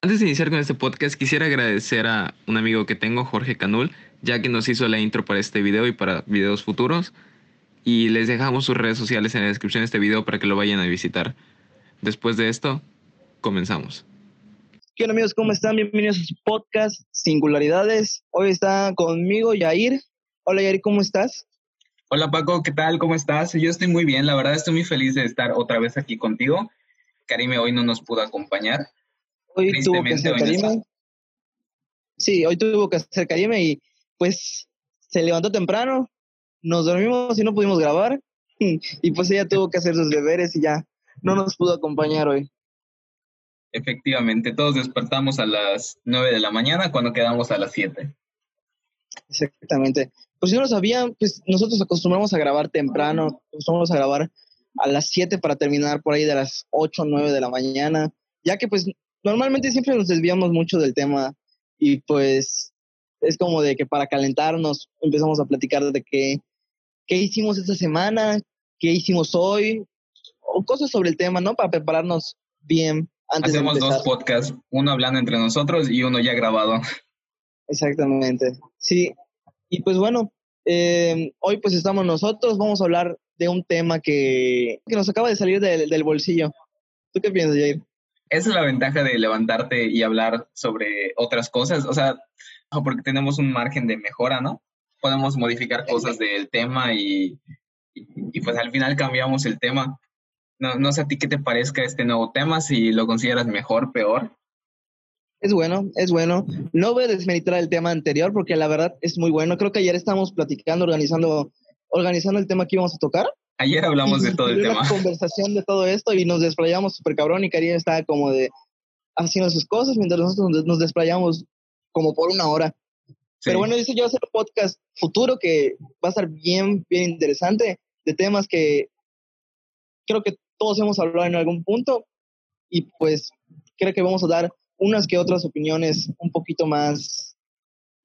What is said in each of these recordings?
Antes de iniciar con este podcast, quisiera agradecer a un amigo que tengo, Jorge Canul, ya que nos hizo la intro para este video y para videos futuros. Y les dejamos sus redes sociales en la descripción de este video para que lo vayan a visitar. Después de esto, comenzamos. ¿Qué onda amigos? ¿Cómo están? Bienvenidos a su podcast Singularidades. Hoy está conmigo Yair. Hola Yair, ¿cómo estás? Hola Paco, ¿qué tal? ¿Cómo estás? Yo estoy muy bien, la verdad estoy muy feliz de estar otra vez aquí contigo. Karime hoy no nos pudo acompañar. Hoy tuvo que hacer Karime. Sí, hoy tuvo que hacer Karime y pues se levantó temprano, nos dormimos y no pudimos grabar. Y pues ella tuvo que hacer sus deberes y ya no nos pudo acompañar hoy. Efectivamente, todos despertamos a las 9 de la mañana cuando quedamos a las 7. Exactamente. Pues si no lo sabían, pues nosotros acostumbramos a grabar temprano, acostumbramos a grabar a las 7 para terminar por ahí de las 8 o 9 de la mañana, ya que pues normalmente siempre nos desviamos mucho del tema y pues es como de que para calentarnos empezamos a platicar de qué, qué hicimos esta semana, qué hicimos hoy, o cosas sobre el tema, ¿no? Para prepararnos bien antes Hacemos de dos podcasts, uno hablando entre nosotros y uno ya grabado. Exactamente, sí. Y pues bueno, eh, hoy pues estamos nosotros, vamos a hablar de un tema que, que nos acaba de salir del, del bolsillo. ¿Tú qué piensas, Jair? Esa es la ventaja de levantarte y hablar sobre otras cosas, o sea, porque tenemos un margen de mejora, ¿no? Podemos modificar cosas del tema y, y, y pues al final cambiamos el tema. No, no sé a ti qué te parezca este nuevo tema, si lo consideras mejor, peor. Es bueno, es bueno. No voy a desmeritar el tema anterior porque la verdad es muy bueno. Creo que ayer estábamos platicando, organizando, organizando el tema que íbamos a tocar. Ayer hablamos de todo el tema. Una conversación de todo esto y nos desplayamos súper cabrón y Karina estaba como de haciendo sus cosas mientras nosotros nos desplayamos como por una hora. Sí. Pero bueno, dice yo hacer un podcast futuro que va a estar bien, bien interesante de temas que creo que todos hemos hablado en algún punto y pues creo que vamos a dar unas que otras opiniones un poquito más,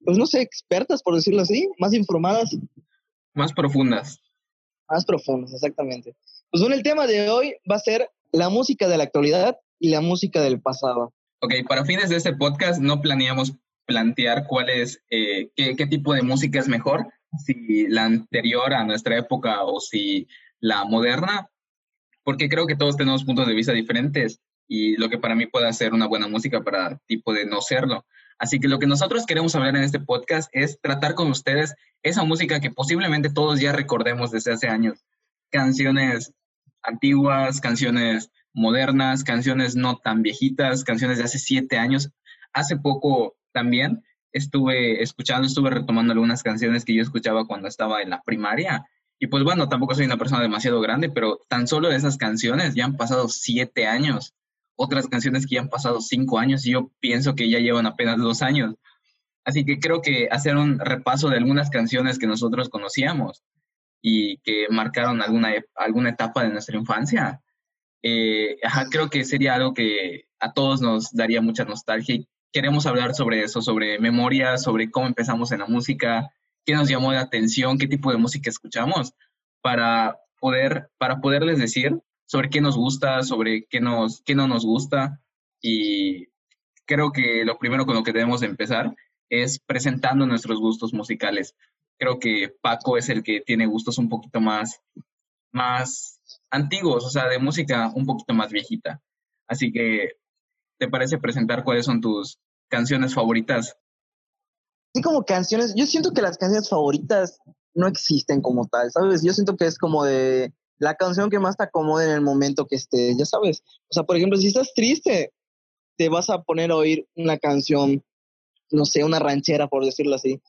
pues no sé, expertas, por decirlo así, más informadas. Más profundas. Más profundas, exactamente. Pues bueno, el tema de hoy va a ser la música de la actualidad y la música del pasado. Ok, para fines de este podcast no planeamos plantear cuál es, eh, qué, qué tipo de música es mejor, si la anterior a nuestra época o si la moderna, porque creo que todos tenemos puntos de vista diferentes y lo que para mí puede ser una buena música para tipo de no serlo. Así que lo que nosotros queremos hablar en este podcast es tratar con ustedes esa música que posiblemente todos ya recordemos desde hace años. Canciones antiguas, canciones modernas, canciones no tan viejitas, canciones de hace siete años. Hace poco también estuve escuchando, estuve retomando algunas canciones que yo escuchaba cuando estaba en la primaria. Y pues bueno, tampoco soy una persona demasiado grande, pero tan solo de esas canciones ya han pasado siete años otras canciones que ya han pasado cinco años y yo pienso que ya llevan apenas dos años. Así que creo que hacer un repaso de algunas canciones que nosotros conocíamos y que marcaron alguna, alguna etapa de nuestra infancia, eh, creo que sería algo que a todos nos daría mucha nostalgia y queremos hablar sobre eso, sobre memoria, sobre cómo empezamos en la música, qué nos llamó la atención, qué tipo de música escuchamos, para, poder, para poderles decir sobre qué nos gusta, sobre qué, nos, qué no nos gusta. Y creo que lo primero con lo que debemos empezar es presentando nuestros gustos musicales. Creo que Paco es el que tiene gustos un poquito más, más antiguos, o sea, de música un poquito más viejita. Así que, ¿te parece presentar cuáles son tus canciones favoritas? Sí, como canciones, yo siento que las canciones favoritas no existen como tal, ¿sabes? Yo siento que es como de, la canción que más te acomode en el momento que estés, ya sabes. O sea, por ejemplo, si estás triste, te vas a poner a oír una canción, no sé, una ranchera, por decirlo así.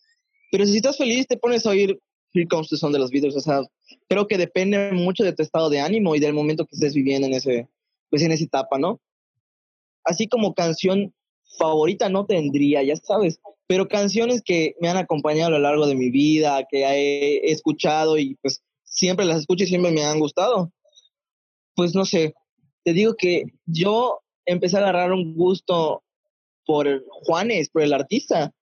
Pero si estás feliz, te pones a oír Here Comes the de los Beatles. O sea, creo que depende mucho de tu estado de ánimo y del momento que estés viviendo en ese, pues en esa etapa, ¿no? Así como canción favorita no tendría, ya sabes, pero canciones que me han acompañado a lo largo de mi vida, que he escuchado y pues siempre las escucho y siempre me han gustado. Pues no sé, te digo que yo empecé a agarrar un gusto por Juanes, por el artista,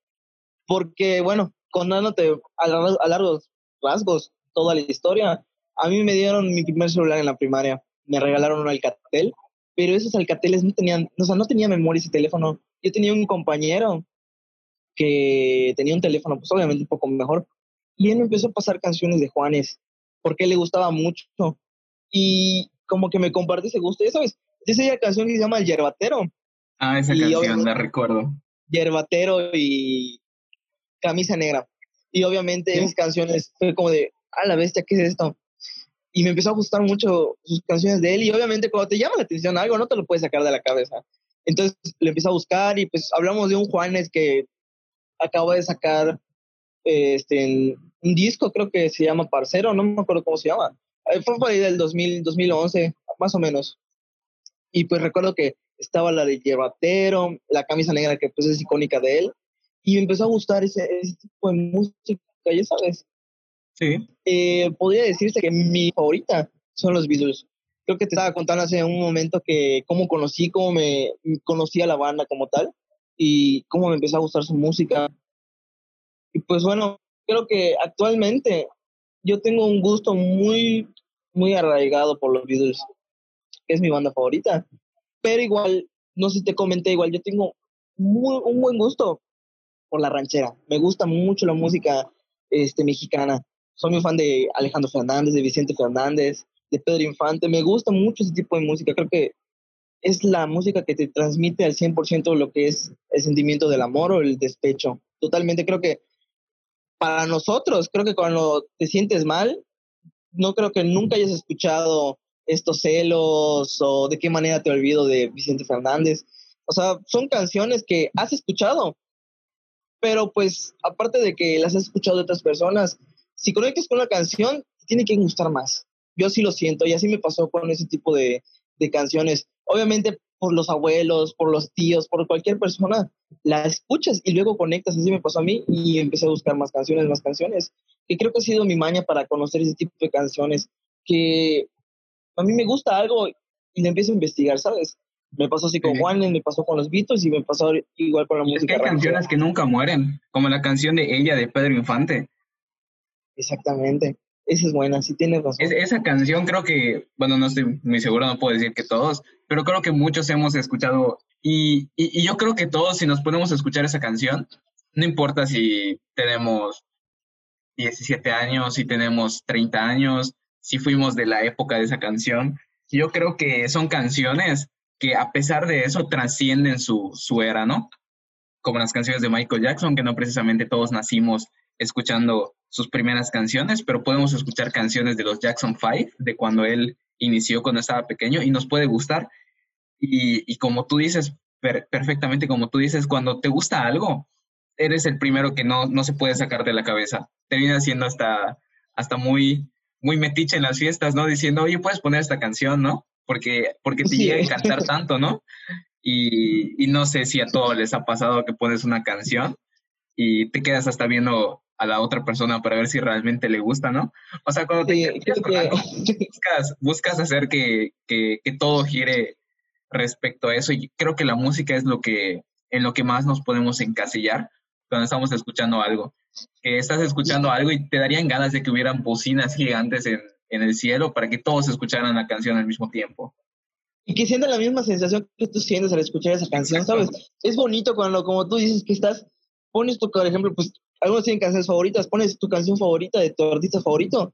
porque bueno, contándote a, a largos rasgos toda la historia, a mí me dieron mi primer celular en la primaria, me regalaron un Alcatel, pero esos Alcateles no tenían, o sea, no tenía memoria ese teléfono, yo tenía un compañero que tenía un teléfono, pues obviamente un poco mejor, y él me empezó a pasar canciones de Juanes, porque le gustaba mucho. Y como que me compartió ese gusto, ya sabes, esa canción que se llama El Yerbatero. Ah, esa canción, la recuerdo. Yerbatero y Camisa Negra. Y obviamente esas canciones fue como de, a la bestia, ¿qué es esto? Y me empezó a gustar mucho sus canciones de él. Y obviamente cuando te llama la atención algo, no te lo puedes sacar de la cabeza. Entonces le empecé a buscar y pues hablamos de un Juanes que acaba de sacar este, un disco, creo que se llama Parcero, no me acuerdo cómo se llama. Eh, fue por ahí del 2000, 2011, más o menos. Y pues recuerdo que estaba la de Llevatero, la camisa negra que pues es icónica de él. Y me empezó a gustar ese, tipo de música, ya sabes. Sí. Eh, podría decirse que mi favorita son los Beatles. Creo que te estaba contando hace un momento que cómo conocí, cómo me conocí a la banda como tal y cómo me empezó a gustar su música. Y pues bueno, creo que actualmente yo tengo un gusto muy, muy arraigado por los Beatles, que es mi banda favorita. Pero igual, no sé si te comenté, igual yo tengo un buen gusto por la ranchera. Me gusta mucho la música este, mexicana. Soy muy fan de Alejandro Fernández, de Vicente Fernández, de Pedro Infante. Me gusta mucho ese tipo de música. Creo que es la música que te transmite al 100% lo que es el sentimiento del amor o el despecho. Totalmente creo que para nosotros, creo que cuando te sientes mal, no creo que nunca hayas escuchado estos celos o de qué manera te olvido de Vicente Fernández. O sea, son canciones que has escuchado, pero pues aparte de que las has escuchado de otras personas, si conectas con una canción, tiene que gustar más. Yo sí lo siento y así me pasó con ese tipo de, de canciones. Obviamente por los abuelos, por los tíos, por cualquier persona, la escuchas y luego conectas. Así me pasó a mí y empecé a buscar más canciones, más canciones. Que creo que ha sido mi maña para conocer ese tipo de canciones. Que a mí me gusta algo y le empiezo a investigar, ¿sabes? Me pasó así con Juan, me pasó con los Beatles y me pasó igual con la música. Es que hay canciones que nunca mueren, como la canción de Ella de Pedro Infante. Exactamente. Esa es buena, sí tienes razón. esa canción creo que, bueno, no estoy muy seguro, no puedo decir que todos, pero creo que muchos hemos escuchado y, y, yo creo que todos si nos ponemos a escuchar esa canción, no importa si tenemos 17 años, si tenemos 30 años, si fuimos de la época de esa canción, yo creo que son canciones que a pesar de eso trascienden su, su era, ¿no? Como las canciones de Michael Jackson, que no precisamente todos nacimos escuchando sus primeras canciones, pero podemos escuchar canciones de los Jackson Five, de cuando él inició cuando estaba pequeño y nos puede gustar. Y, como tú dices, perfectamente como tú dices, cuando te gusta algo, eres el primero que no, no se puede sacar de la cabeza. Termina siendo hasta, hasta muy, muy metiche en las fiestas, ¿no? Diciendo, oye, puedes poner esta canción, ¿no? Porque, porque te llega a encantar tanto, ¿no? Y, y, no sé si a todos les ha pasado que pones una canción y te quedas hasta viendo a la otra persona para ver si realmente le gusta, ¿no? O sea, cuando te buscas, buscas hacer que, que, que, todo gire respecto a eso y creo que la música es lo que en lo que más nos podemos encasillar cuando estamos escuchando algo. Que estás escuchando algo y te darían ganas de que hubieran bocinas gigantes en, en el cielo para que todos escucharan la canción al mismo tiempo. Y que sientan la misma sensación que tú sientes al escuchar esa canción, ¿sabes? Es bonito cuando, como tú dices, que estás, pones tu, por ejemplo, pues algunos tienen canciones favoritas, pones tu canción favorita de tu artista favorito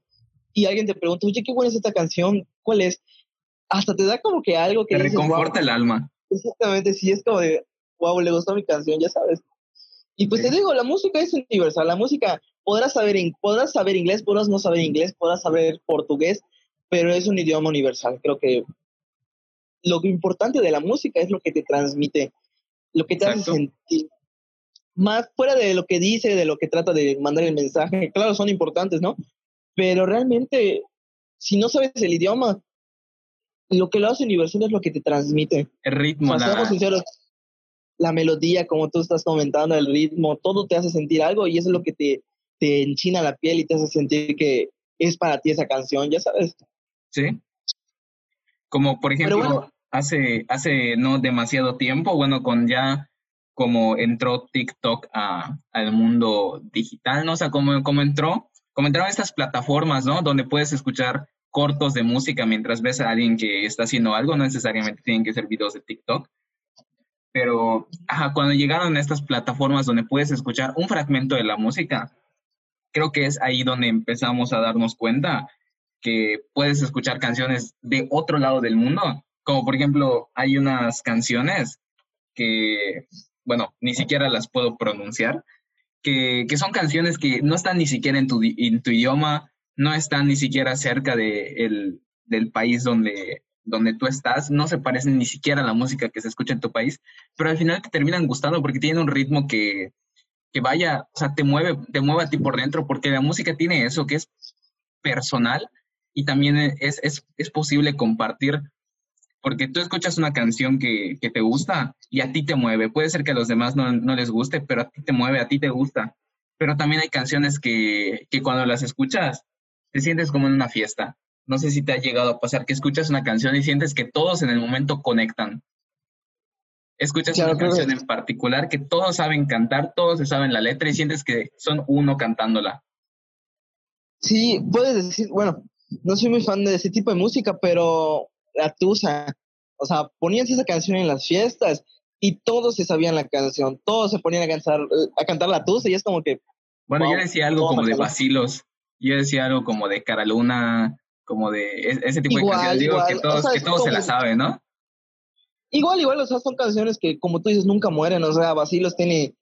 y alguien te pregunta, oye, qué buena es esta canción, ¿cuál es? Hasta te da como que algo que... Te reconforta el alma. Exactamente, sí, es como de, wow, le gustó mi canción, ya sabes. Y pues te digo, la música es universal, la música, podrás saber, podrás saber inglés, podrás no saber inglés, podrás saber portugués, pero es un idioma universal. Creo que lo importante de la música es lo que te transmite, lo que te hace sentir más fuera de lo que dice, de lo que trata de mandar el mensaje, claro, son importantes, ¿no? Pero realmente, si no sabes el idioma, lo que lo hace universal es lo que te transmite. El ritmo, la... sinceros, la melodía, como tú estás comentando, el ritmo, todo te hace sentir algo y eso es lo que te, te enchina la piel y te hace sentir que es para ti esa canción, ya sabes. Sí. Como por ejemplo, hace, hace no demasiado tiempo, bueno, con ya cómo entró TikTok al mundo digital, ¿no? O sea, cómo, cómo entró, cómo entraron estas plataformas, ¿no? Donde puedes escuchar cortos de música mientras ves a alguien que está haciendo algo, no necesariamente tienen que ser videos de TikTok. Pero ajá, cuando llegaron a estas plataformas donde puedes escuchar un fragmento de la música, creo que es ahí donde empezamos a darnos cuenta que puedes escuchar canciones de otro lado del mundo. Como por ejemplo, hay unas canciones que, bueno, ni siquiera las puedo pronunciar, que, que son canciones que no están ni siquiera en tu, en tu idioma, no están ni siquiera cerca de el, del país donde, donde tú estás, no se parecen ni siquiera a la música que se escucha en tu país, pero al final te terminan gustando porque tienen un ritmo que, que vaya, o sea, te mueve, te mueve a ti por dentro, porque la música tiene eso que es personal y también es, es, es posible compartir, porque tú escuchas una canción que, que, te gusta y a ti te mueve. Puede ser que a los demás no, no, les guste, pero a ti te mueve, a ti te gusta. Pero también hay canciones que, que cuando las escuchas te sientes como en una fiesta. No sé si te ha llegado a pasar que escuchas una canción y sientes que todos en el momento conectan. Escuchas una canción en particular que todos saben cantar, todos se saben la letra y sientes que son uno cantándola. Sí, puedes decir, bueno, no soy muy fan de ese tipo de música, pero la Tusa, o sea, ponías esa canción en las fiestas y todos se sabían la canción, todos se ponían a cantar, a cantar la Tusa y es como que... Bueno, yo decía algo como de vacilos, yo decía algo como de Caraluna, como de ese tipo de canciones, digo que todos, que todos se la saben, ¿no? Igual, igual, o sea, son canciones que, como tú dices, nunca mueren. O sea, Basilos tiene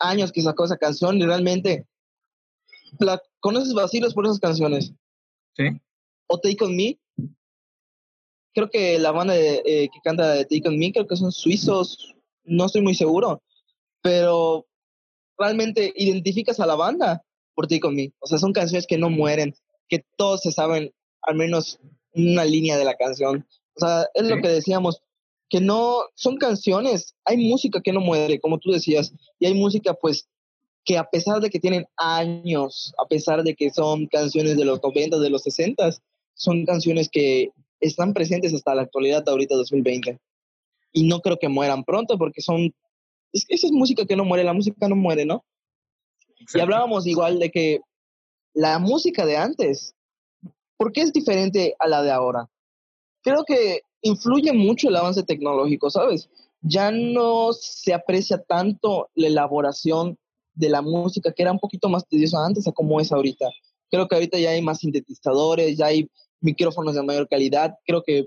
años que sacó esa canción y realmente. La, ¿Conoces Basilos por esas canciones? Sí. O Take On Me. Creo que la banda eh, que canta de Take On Me, creo que son suizos. No estoy muy seguro. Pero realmente identificas a la banda por Take On Me. O sea, son canciones que no mueren, que todos se saben al menos una línea de la canción. O sea, es lo que decíamos que no son canciones, hay música que no muere, como tú decías, y hay música pues que a pesar de que tienen años, a pesar de que son canciones de los 90, de los 60, son canciones que están presentes hasta la actualidad, ahorita 2020. Y no creo que mueran pronto porque son, es que esa es música que no muere, la música no muere, ¿no? Y hablábamos igual de que la música de antes, ¿por qué es diferente a la de ahora? Creo que influye mucho el avance tecnológico, ¿sabes? Ya no se aprecia tanto la elaboración de la música, que era un poquito más tediosa antes a como es ahorita. Creo que ahorita ya hay más sintetizadores, ya hay micrófonos de mayor calidad, creo que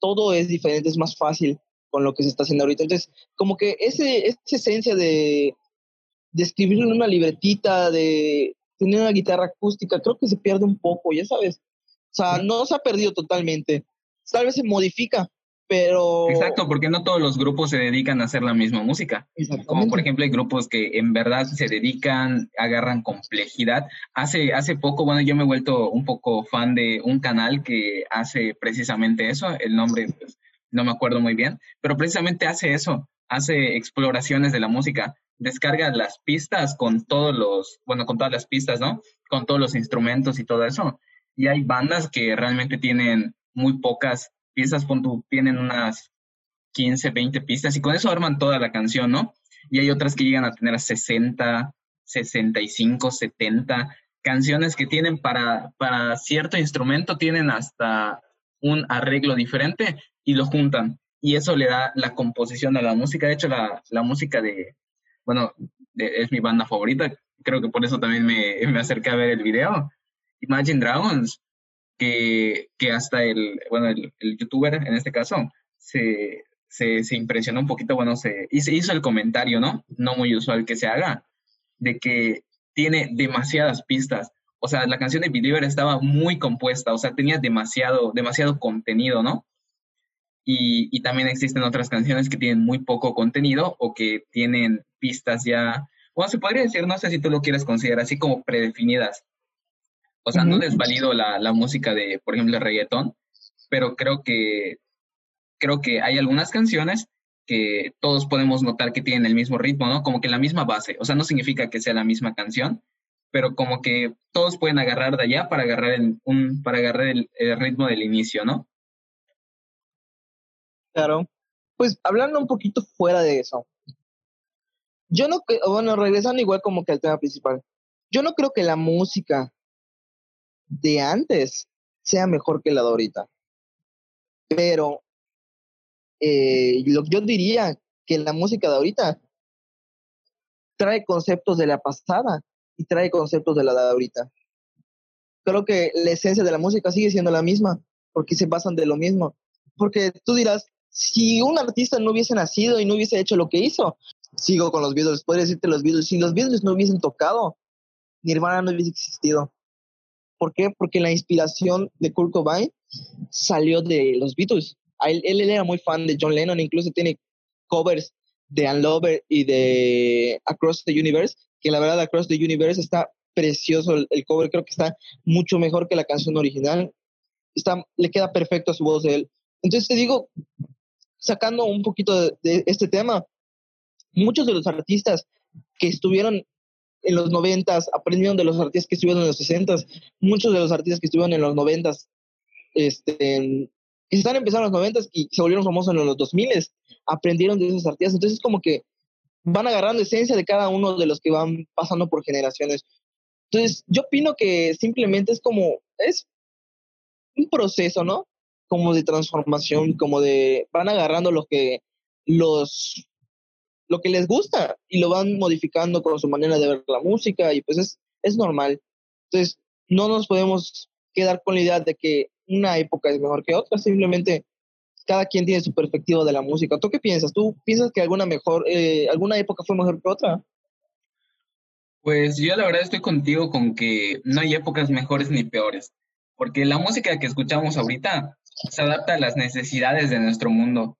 todo es diferente, es más fácil con lo que se está haciendo ahorita. Entonces, como que ese, esa esencia de, de escribir en una libretita, de tener una guitarra acústica, creo que se pierde un poco, ya sabes. O sea, no se ha perdido totalmente, tal vez se modifica, pero... Exacto, porque no todos los grupos se dedican a hacer la misma música. Como por ejemplo hay grupos que en verdad se dedican, agarran complejidad. Hace, hace poco, bueno, yo me he vuelto un poco fan de un canal que hace precisamente eso, el nombre pues, no me acuerdo muy bien, pero precisamente hace eso, hace exploraciones de la música, descarga las pistas con todos los, bueno, con todas las pistas, ¿no? Con todos los instrumentos y todo eso. Y hay bandas que realmente tienen muy pocas piezas, tienen unas 15, 20 pistas y con eso arman toda la canción, ¿no? Y hay otras que llegan a tener 60, 65, 70 canciones que tienen para, para cierto instrumento, tienen hasta un arreglo diferente y lo juntan. Y eso le da la composición a la música. De hecho, la, la música de, bueno, es mi banda favorita. Creo que por eso también me, me acerqué a ver el video. Imagine Dragons que, hasta el, bueno, el, youtuber en este caso se, se, impresionó un poquito, bueno, se hizo, hizo el comentario, ¿no? No muy usual que se haga, de que tiene demasiadas pistas. O sea, la canción de Believer estaba muy compuesta, o sea, tenía demasiado, demasiado contenido, ¿no? Y, y, también existen otras canciones que tienen muy poco contenido o que tienen pistas ya, bueno, se podría decir, no sé si tú lo quieres considerar así como predefinidas. O sea, no desvalido la, la música de, por ejemplo, el reggaetón, pero creo que, creo que hay algunas canciones que todos podemos notar que tienen el mismo ritmo, ¿no? Como que la misma base. O sea, no significa que sea la misma canción, pero como que todos pueden agarrar de allá para agarrar el, un, para agarrar el, el ritmo del inicio, ¿no? Claro. Pues hablando un poquito fuera de eso. Yo no, bueno, regresando igual como que al tema principal. Yo no creo que la música de antes sea mejor que la de ahorita. Pero eh, yo diría que la música de ahorita trae conceptos de la pasada y trae conceptos de la de ahorita. Creo que la esencia de la música sigue siendo la misma, porque se basan de lo mismo. Porque tú dirás, si un artista no hubiese nacido y no hubiese hecho lo que hizo, sigo con los Beatles, podría decirte los Beatles, si los Beatles no hubiesen tocado, Nirvana no hubiese existido. ¿Por qué? Porque la inspiración de Kurt Cobain salió de los Beatles. Él, era muy fan de John Lennon, incluso tiene covers de Unlover y de Across the Universe, que la verdad Across the Universe está precioso el, el, cover, creo que está mucho mejor que la canción original. Está, le queda perfecto a su voz de él. Entonces te digo, sacando un poquito de, de este tema, muchos de los artistas que estuvieron en los noventas, aprendieron de los artistas que estuvieron en los sesentas, muchos de los artistas que estuvieron en los noventas, este, que están empezando en los noventas y se volvieron famosos en los dos miles, aprendieron de esos artistas. Entonces como que van agarrando esencia de cada uno de los que van pasando por generaciones. Entonces yo opino que simplemente es como, es un proceso, ¿no? Como de transformación, como de, van agarrando lo que los lo que les gusta y lo van modificando con su manera de ver la música y pues es, es normal. Entonces, no nos podemos quedar con la idea de que una época es mejor que otra, simplemente cada quien tiene su perspectiva de la música. ¿Tú qué piensas? ¿Tú piensas que alguna mejor, eh, alguna época fue mejor que otra? Pues yo la verdad estoy contigo con que no hay épocas mejores ni peores, porque la música que escuchamos ahorita se adapta a las necesidades de nuestro mundo.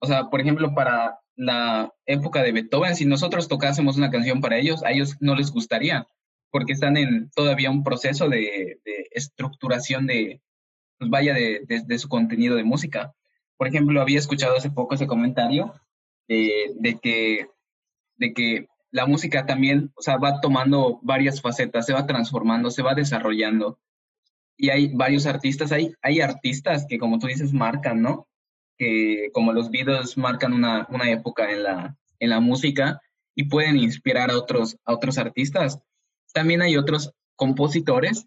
O sea, por ejemplo, para la época de Beethoven, si nosotros tocásemos una canción para ellos, a ellos no les gustaría, porque están en todavía un proceso de, estructuración de, pues vaya, de, de, su contenido de música. Por ejemplo, había escuchado hace poco ese comentario de, de, que, de que la música también, o sea, va tomando varias facetas, se va transformando, se va desarrollando. Y hay varios artistas, hay, hay artistas que, como tú dices, marcan, ¿no? Que como los Beatles marcan una, una época en la, en la música y pueden inspirar a otros, a otros artistas. También hay otros compositores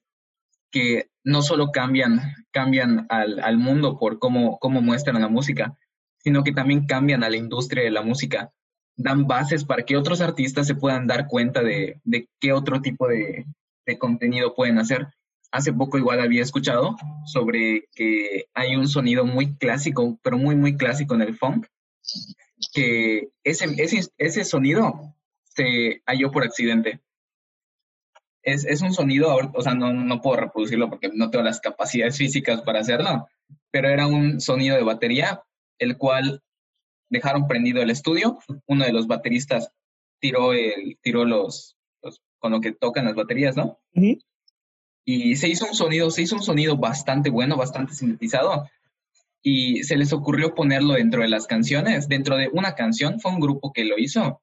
que no solo cambian, cambian al, al mundo por cómo, cómo muestran la música, sino que también cambian a la industria de la música. Dan bases para que otros artistas se puedan dar cuenta de, de qué otro tipo de, de contenido pueden hacer hace poco igual había escuchado sobre que hay un sonido muy clásico, pero muy, muy clásico en el funk, que ese, ese, ese sonido se halló por accidente. Es, es un sonido, o sea, no, no puedo reproducirlo porque no tengo las capacidades físicas para hacerlo, pero era un sonido de batería, el cual dejaron prendido el estudio. Uno de los bateristas tiró, el, tiró los, los con lo que tocan las baterías, ¿no? Uh y se hizo un sonido, se hizo un sonido bastante bueno, bastante sintetizado. Y se les ocurrió ponerlo dentro de las canciones, dentro de una canción, fue un grupo que lo hizo.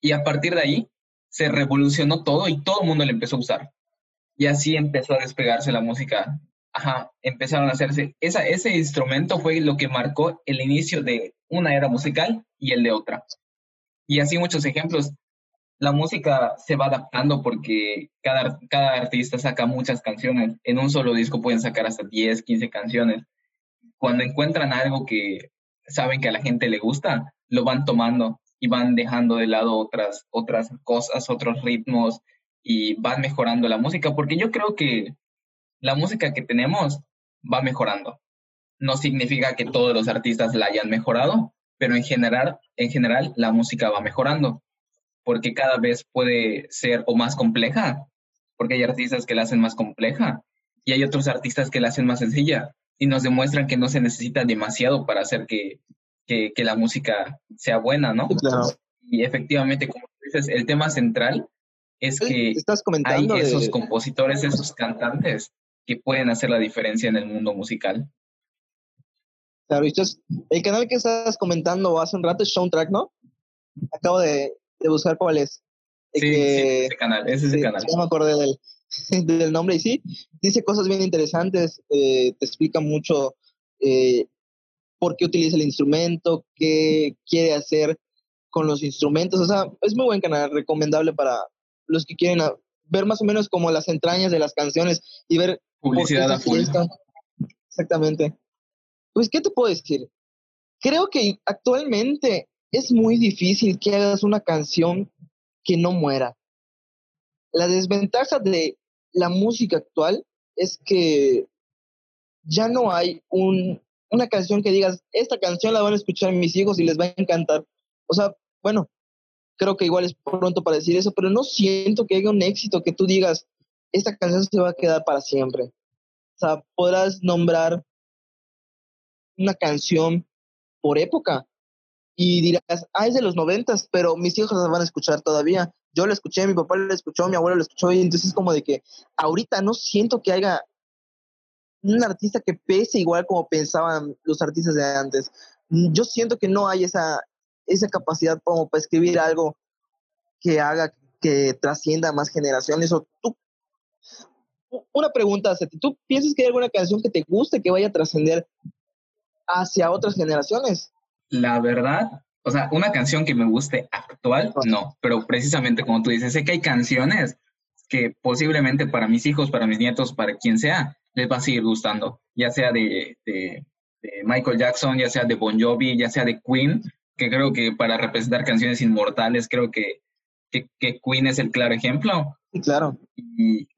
Y a partir de ahí se revolucionó todo y todo el mundo lo empezó a usar. Y así empezó a despegarse la música. Ajá, empezaron a hacerse. Esa, ese instrumento fue lo que marcó el inicio de una era musical y el de otra. Y así muchos ejemplos la música se va adaptando porque cada, cada artista saca muchas canciones. En un solo disco pueden sacar hasta 10, 15 canciones. Cuando encuentran algo que saben que a la gente le gusta, lo van tomando y van dejando de lado otras, otras cosas, otros ritmos y van mejorando la música, porque yo creo que la música que tenemos va mejorando. No significa que todos los artistas la hayan mejorado, pero en general, en general la música va mejorando porque cada vez puede ser o más compleja, porque hay artistas que la hacen más compleja y hay otros artistas que la hacen más sencilla y nos demuestran que no se necesita demasiado para hacer que, que, que la música sea buena, ¿no? Claro. Y efectivamente, como dices, el tema central es que Estás hay esos de... compositores, esos cantantes que pueden hacer la diferencia en el mundo musical. Claro, y el canal que estás comentando hace un rato es Soundtrack, ¿no? Acabo de, de buscar cuál es. Sí, que, sí, ese canal, ese es el canal. Ya me acordé del, del, nombre y sí, dice cosas bien interesantes, eh, te explica mucho eh, por qué utiliza el instrumento, qué quiere hacer con los instrumentos, o sea, es muy buen canal, recomendable para los que quieren a, ver más o menos como las entrañas de las canciones y ver publicidad a full. Exactamente. Pues, ¿qué te puedo decir? Creo que actualmente es muy difícil que hagas una canción que no muera. La desventaja de la música actual es que ya no hay un, una canción que digas, esta canción la van a escuchar mis hijos y les va a encantar. O sea, bueno, creo que igual es pronto para decir eso, pero no siento que haya un éxito que tú digas, esta canción se va a quedar para siempre. O sea, podrás nombrar una canción por época y dirás, ah, es de los noventas, pero mis hijos la van a escuchar todavía. Yo la escuché, mi papá la escuchó, mi abuelo la escuchó, y entonces es como de que ahorita no siento que haya un artista que pese igual como pensaban los artistas de antes. Yo siento que no hay esa, esa capacidad como para escribir algo que haga que trascienda más generaciones. O tú, una pregunta, ¿tú piensas que hay alguna canción que te guste que vaya a trascender hacia otras generaciones? La verdad, o sea, una canción que me guste actual, no, pero precisamente como tú dices, sé que hay canciones que posiblemente para mis hijos, para mis nietos, para quien sea, les va a seguir gustando, ya sea de, de, Michael Jackson, ya sea de Bon Jovi, ya sea de Queen, que creo que para representar canciones inmortales, creo que, que, Queen es el claro ejemplo. Claro. Y,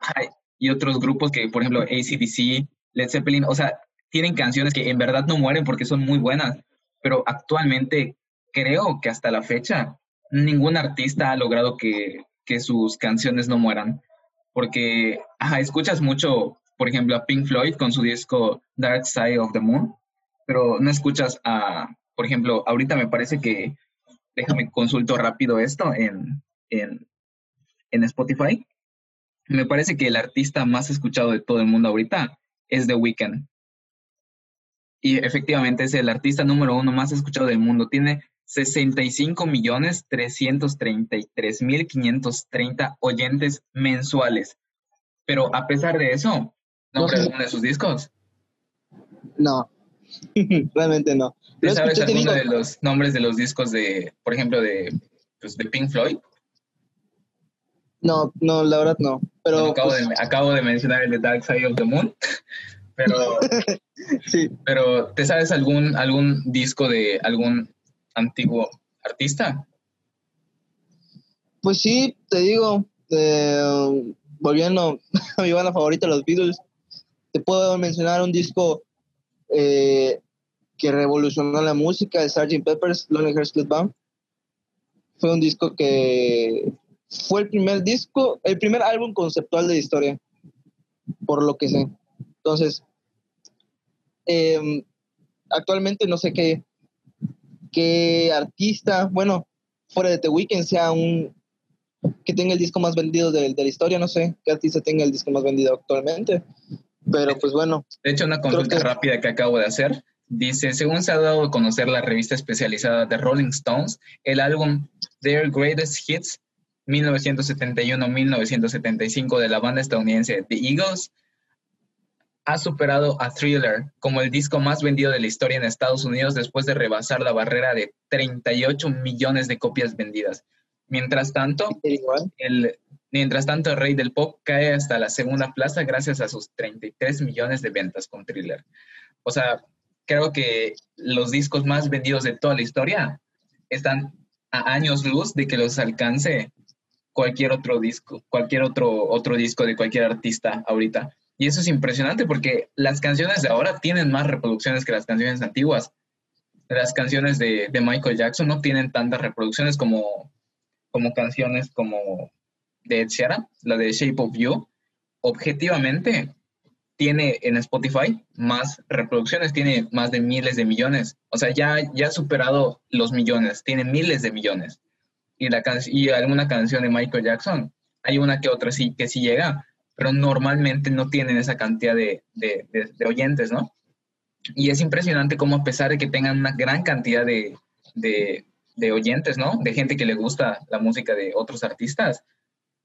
y otros grupos que, por ejemplo, ACDC, Led Zeppelin, o sea, tienen canciones que en verdad no mueren porque son muy buenas, pero actualmente creo que hasta la fecha ningún artista ha logrado que, que sus canciones no mueran, porque escuchas mucho, por ejemplo, a Pink Floyd con su disco Dark Side of the Moon, pero no escuchas a, por ejemplo, ahorita me parece que, déjame consulto rápido esto en, en, en Spotify, me parece que el artista más escuchado de todo el mundo ahorita es The Weeknd. Y efectivamente es el artista número uno más escuchado del mundo. Tiene 65 millones 333 mil 530 oyentes mensuales. Pero a pesar de eso, ¿no alguno de sus discos? No, realmente no. sabes alguno de los nombres de los discos de, por ejemplo, de, pues, de Pink Floyd? No, no, la verdad no. Pero acabo, de, pues acabo de mencionar el de Dark Side of the Moon, pero, sí. pero ¿te sabes algún, algún disco de algún antiguo artista? Pues sí, te digo, eh, volviendo a mi banda favorita, los Beatles, te puedo mencionar un disco eh, que revolucionó la música, Sgt. Pepper's Lonely Hearts Club Band. Fue un disco que fue el primer disco, el primer álbum conceptual de la historia, por lo que sé. Entonces, em, actualmente no sé qué, qué artista, bueno, fuera de The Weeknd sea un que tenga el disco más vendido de, la historia, no sé qué artista tenga el disco más vendido actualmente, pero pues bueno. De hecho, una consulta rápida que acabo de hacer, dice, según se ha dado a conocer la revista especializada de Rolling Stones, el álbum Their Greatest Hits 1971-1975 de la banda estadounidense The Eagles, ha superado a Thriller como el disco más vendido de la historia en Estados Unidos después de rebasar la barrera de 38 millones de copias vendidas. Mientras tanto, el, mientras tanto, el rey del pop cae hasta la segunda plaza gracias a sus 33 millones de ventas con Thriller. O sea, creo que los discos más vendidos de toda la historia están a años luz de que los alcance cualquier otro disco, cualquier otro, otro disco de cualquier artista ahorita. Y eso es impresionante porque las canciones de ahora tienen más reproducciones que las canciones antiguas. Las canciones de, Michael Jackson no tienen tantas reproducciones como, como canciones como de Ed Sheeran, la de Shape of You. Objetivamente, tiene en Spotify más reproducciones, tiene más de miles de millones. O sea, ya, ya ha superado los millones, tiene miles de millones y, la y alguna canción de Michael Jackson, hay una que otra sí que sí llega, pero normalmente no tienen esa cantidad de, de, de, oyentes, ¿no? Y es impresionante cómo a pesar de que tengan una gran cantidad de, de oyentes, ¿no? De gente que le gusta la música de otros artistas,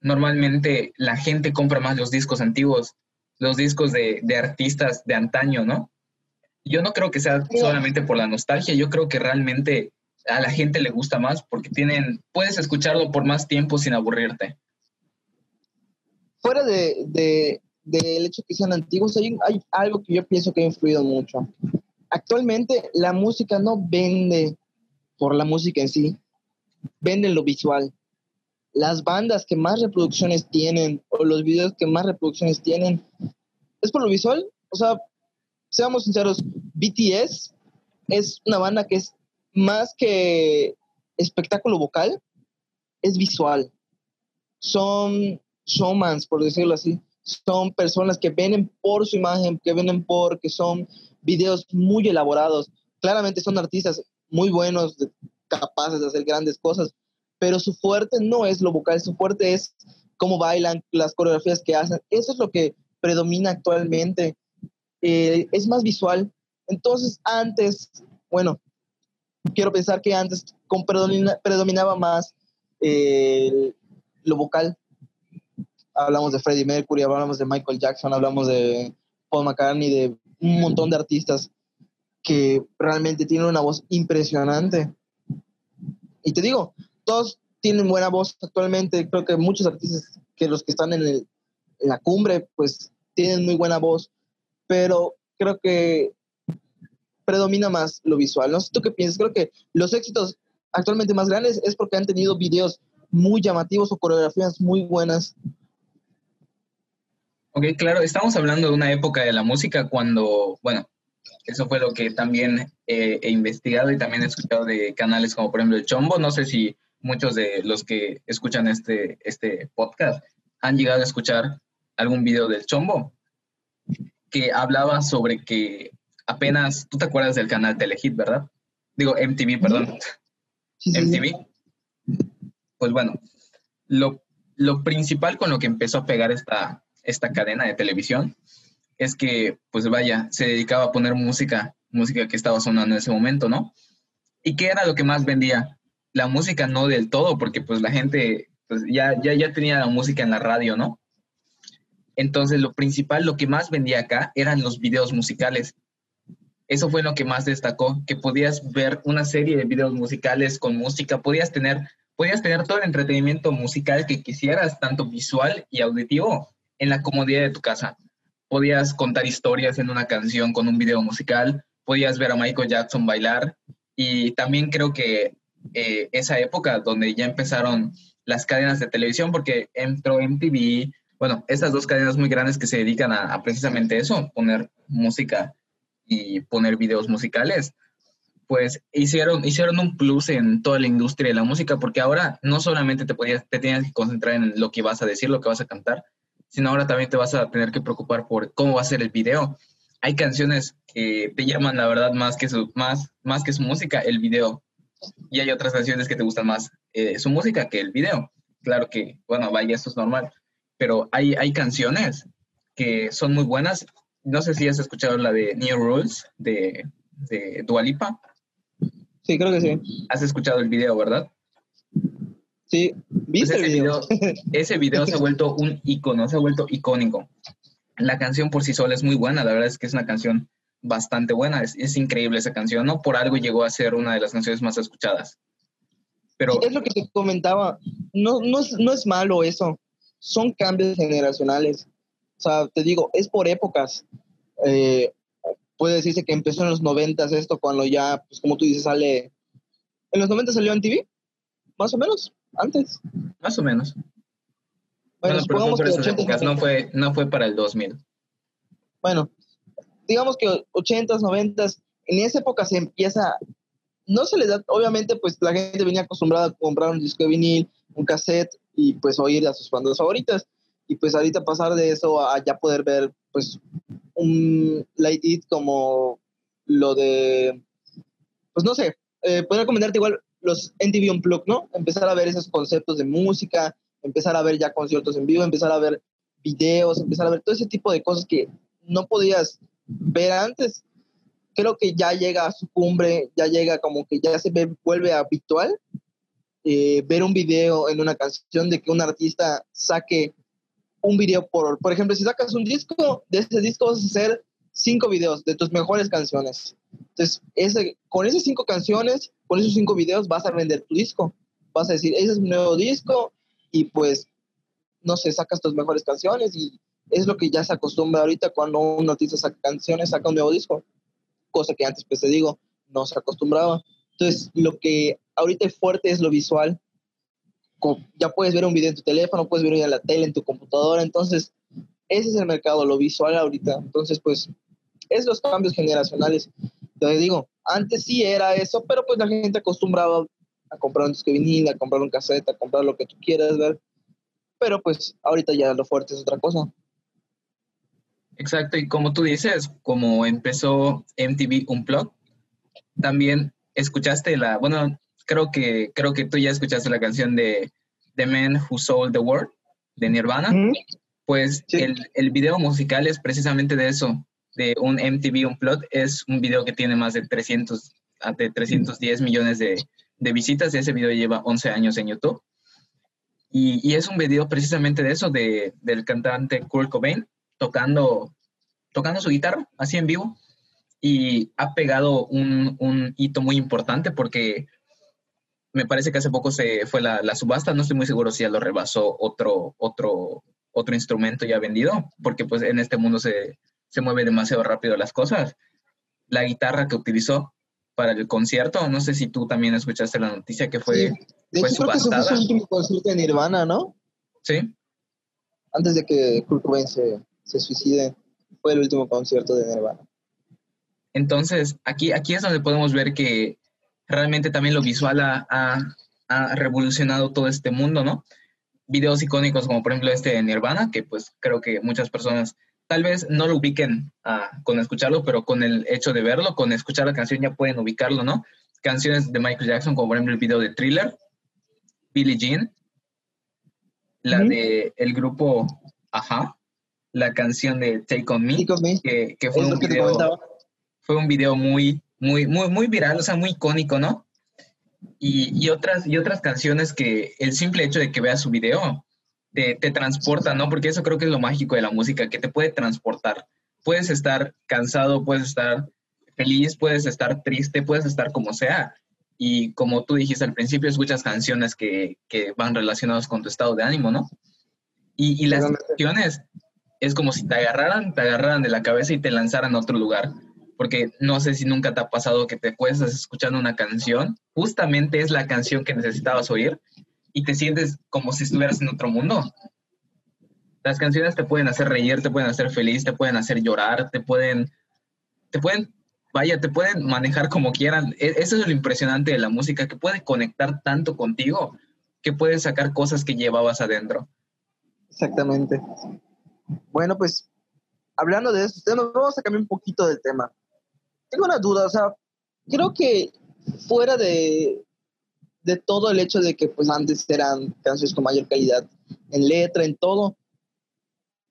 normalmente la gente compra más los discos antiguos, los discos de, de artistas de antaño, ¿no? Yo no creo que sea solamente por la nostalgia, yo creo que realmente a la gente le gusta más porque tienen, puedes escucharlo por más tiempo sin aburrirte. Fuera de, de, del hecho que sean antiguos, hay, hay algo que yo pienso que ha influido mucho. Actualmente la música no vende por la música en sí, venden lo visual. Las bandas que más reproducciones tienen o los videos que más reproducciones tienen, ¿es por lo visual? O sea, seamos sinceros, BTS es una banda que es más que espectáculo vocal, es visual. Son showmans, por decirlo así. Son personas que vienen por su imagen, que vienen por, que son videos muy elaborados. Claramente son artistas muy buenos, capaces de hacer grandes cosas, pero su fuerte no es lo vocal, su fuerte es cómo bailan, las coreografías que hacen. Eso es lo que predomina actualmente. Eh, es más visual. Entonces, antes, bueno, quiero pensar que antes predominaba más eh, lo vocal. Hablamos de Freddie Mercury, hablamos de Michael Jackson, hablamos de Paul McCartney, de un montón de artistas que realmente tienen una voz impresionante. Y te digo, todos tienen buena voz actualmente. Creo que muchos artistas que los que están en, en la cumbre, pues tienen muy buena voz. Pero creo que predomina más lo visual. No sé tú qué piensas. Creo que los éxitos actualmente más grandes es porque han tenido videos muy llamativos o coreografías muy buenas. Ok, claro, estamos hablando de una época de la música cuando, bueno, eso fue lo que también he investigado y también he escuchado de canales como por ejemplo el Chombo. No sé si muchos de los que escuchan este, este podcast han llegado a escuchar algún video del Chombo que hablaba sobre que apenas, tú te acuerdas del canal Telehit, ¿verdad? Digo, MTV, perdón. MTV. Pues bueno, lo, lo, principal con lo que empezó a pegar esta, esta cadena de televisión es que, pues vaya, se dedicaba a poner música, música que estaba sonando en ese momento, ¿no? ¿Y qué era lo que más vendía? La música no del todo, porque pues la gente pues, ya, ya, ya tenía la música en la radio, ¿no? Entonces, lo principal, lo que más vendía acá eran los videos musicales. Eso fue lo que más destacó, que podías ver una serie de videos musicales con música, podías tener, podías tener todo el entretenimiento musical que quisieras, tanto visual y auditivo, en la comodidad de tu casa. Podías contar historias en una canción con un video musical, podías ver a Michael Jackson bailar y también creo que eh, esa época donde ya empezaron las cadenas de televisión, porque entró MTV, bueno, estas dos cadenas muy grandes que se dedican a, a precisamente eso, poner música y poner videos musicales, pues hicieron, hicieron un plus en toda la industria de la música, porque ahora no solamente te, podías, te tenías que concentrar en lo que vas a decir, lo que vas a cantar, sino ahora también te vas a tener que preocupar por cómo va a ser el video. Hay canciones que te llaman, la verdad, más que su, más, más que su música, el video. Y hay otras canciones que te gustan más eh, su música que el video. Claro que, bueno, vaya, esto es normal. Pero hay, hay canciones que son muy buenas no sé si has escuchado la de New Rules de, de Dualipa. Sí, creo que sí. Has escuchado el video, ¿verdad? Sí, ¿viste pues ese video? ese video se ha vuelto un icono, se ha vuelto icónico. La canción por sí sola es muy buena, la verdad es que es una canción bastante buena, es, increíble esa canción, ¿no? Por algo llegó a ser una de las canciones más escuchadas. Pero... Es lo que te comentaba, no, no, es, no es malo eso, son cambios generacionales. O sea, te digo, es por épocas. Eh, puede decirse que empezó en los noventas esto, cuando ya, pues como tú dices, sale... ¿En los 90 salió en TV? Más o menos, antes. Más o menos. Bueno, bueno pero que épocas, no fue, no fue para el 2000. Bueno, digamos que 80s, 90s, en esa época se empieza, no se le da, obviamente pues la gente venía acostumbrada a comprar un disco de vinil, un cassette y pues oír a sus bandas favoritas y pues ahorita pasar de eso a ya poder ver pues un light it como lo de pues no sé eh, podría comentarte igual los NTV Unplugged, ¿no? Empezar a ver esos conceptos de música, empezar a ver ya conciertos en vivo, empezar a ver videos, empezar a ver todo ese tipo de cosas que no podías ver antes. Creo que ya llega a su cumbre, ya llega como que ya se vuelve habitual eh, ver un video en una canción de que un artista saque un video por, por ejemplo, si sacas un disco, de ese disco vas a hacer cinco videos de tus mejores canciones. Entonces, ese, con esas cinco canciones, con esos cinco videos vas a vender tu disco. Vas a decir, ese es mi nuevo disco y pues, no sé, sacas tus mejores canciones y es lo que ya se acostumbra ahorita cuando un artista saca canciones, saca un nuevo disco. Cosa que antes, pues te digo, no se acostumbraba. Entonces, lo que ahorita es fuerte es lo visual. Ya puedes ver un video en tu teléfono, puedes ver en la tele, en tu computadora. Entonces, ese es el mercado, lo visual ahorita. Entonces, pues, es los cambios generacionales. Entonces, digo, antes sí era eso, pero pues la gente acostumbraba a comprar un disco vinil, a comprar un cassette, a comprar lo que tú quieras ver. Pero pues ahorita ya lo fuerte es otra cosa. Exacto, y como tú dices, como empezó MTV Unplugged, también escuchaste la, bueno, creo que, creo que tú ya escuchaste la canción de The Man Who Sold the World de Nirvana. Pues el, el, video musical es precisamente de eso, de un MTV Unplugged. Es un video que tiene más de 300, ah, de 310 millones de, de visitas ese video lleva 11 años en YouTube. Y, y, es un video precisamente de eso, de, del cantante Kurt Cobain tocando, tocando su guitarra, así en vivo. Y ha pegado un, un hito muy importante porque me parece que hace poco se fue la, la, subasta, no estoy muy seguro si lo rebasó otro, otro, otro instrumento ya vendido, porque pues en este mundo se, se mueve demasiado rápido las cosas. La guitarra que utilizó para el concierto, no sé si tú también escuchaste la noticia que fue, de fue hecho, Creo que fue su último concierto en Nirvana, ¿no? Sí. Antes de que Kurt Cobain se, se suicide, fue el último concierto de Nirvana. Entonces, aquí, aquí es donde podemos ver que realmente también lo visual ha, ha, revolucionado todo este mundo, ¿no? Videos icónicos como por ejemplo este de Nirvana, que pues creo que muchas personas tal vez no lo ubiquen ah, con escucharlo, pero con el hecho de verlo, con escuchar la canción ya pueden ubicarlo, ¿no? Canciones de Michael Jackson, como por ejemplo el video de Thriller, Billie Jean, la de el grupo Ajá, la canción de Take On Me, Que, que, fue, un video, fue un video muy, muy, muy, muy viral, o sea, muy icónico, ¿no? Y, y, otras, y otras canciones que el simple hecho de que veas su video te, te transporta, ¿no? Porque eso creo que es lo mágico de la música, que te puede transportar. Puedes estar cansado, puedes estar feliz, puedes estar triste, puedes estar como sea. Y como tú dijiste al principio, escuchas canciones que, que van relacionadas con tu estado de ánimo, ¿no? Y, y las canciones es como si te agarraran, te agarraran de la cabeza y te lanzaran a otro lugar. Porque no sé si nunca te ha pasado que te cuestas escuchando una canción, justamente es la canción que necesitabas oír y te sientes como si estuvieras en otro mundo. Las canciones te pueden hacer reír, te pueden hacer feliz, te pueden hacer llorar, te pueden, te pueden, vaya, te pueden manejar como quieran. E, eso es lo impresionante de la música, que puede conectar tanto contigo, que puedes sacar cosas que llevabas adentro. Exactamente. Bueno, pues hablando de eso, nos vamos a cambiar un poquito del tema. Tengo una duda, o sea, creo que fuera de, de todo el hecho de que pues antes eran canciones con mayor calidad en letra, en todo.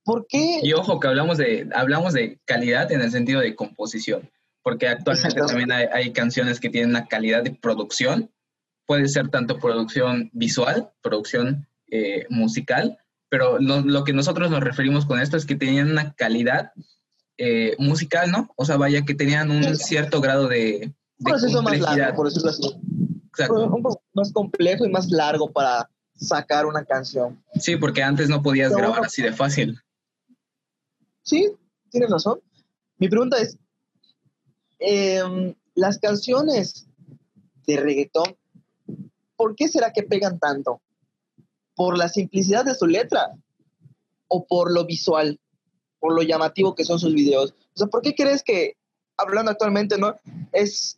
¿Por qué? Y ojo que hablamos de, hablamos de calidad en el sentido de composición, porque actualmente también hay, canciones que tienen una calidad de producción, puede ser tanto producción visual, producción eh, musical, pero lo, que nosotros nos referimos con esto es que tenían una calidad eh, musical, ¿no? O sea, vaya que tenían un cierto grado de... Proceso más largo, por decirlo así. Un poco más complejo y más largo para sacar una canción. Sí, porque antes no podías grabar así de fácil. Sí, tienes razón. Mi pregunta es, em, las canciones de reggaetón, ¿por qué será que pegan tanto? ¿Por la simplicidad de su letra o por lo visual, por lo llamativo que son sus videos? O sea, ¿por qué crees que, hablando actualmente, no es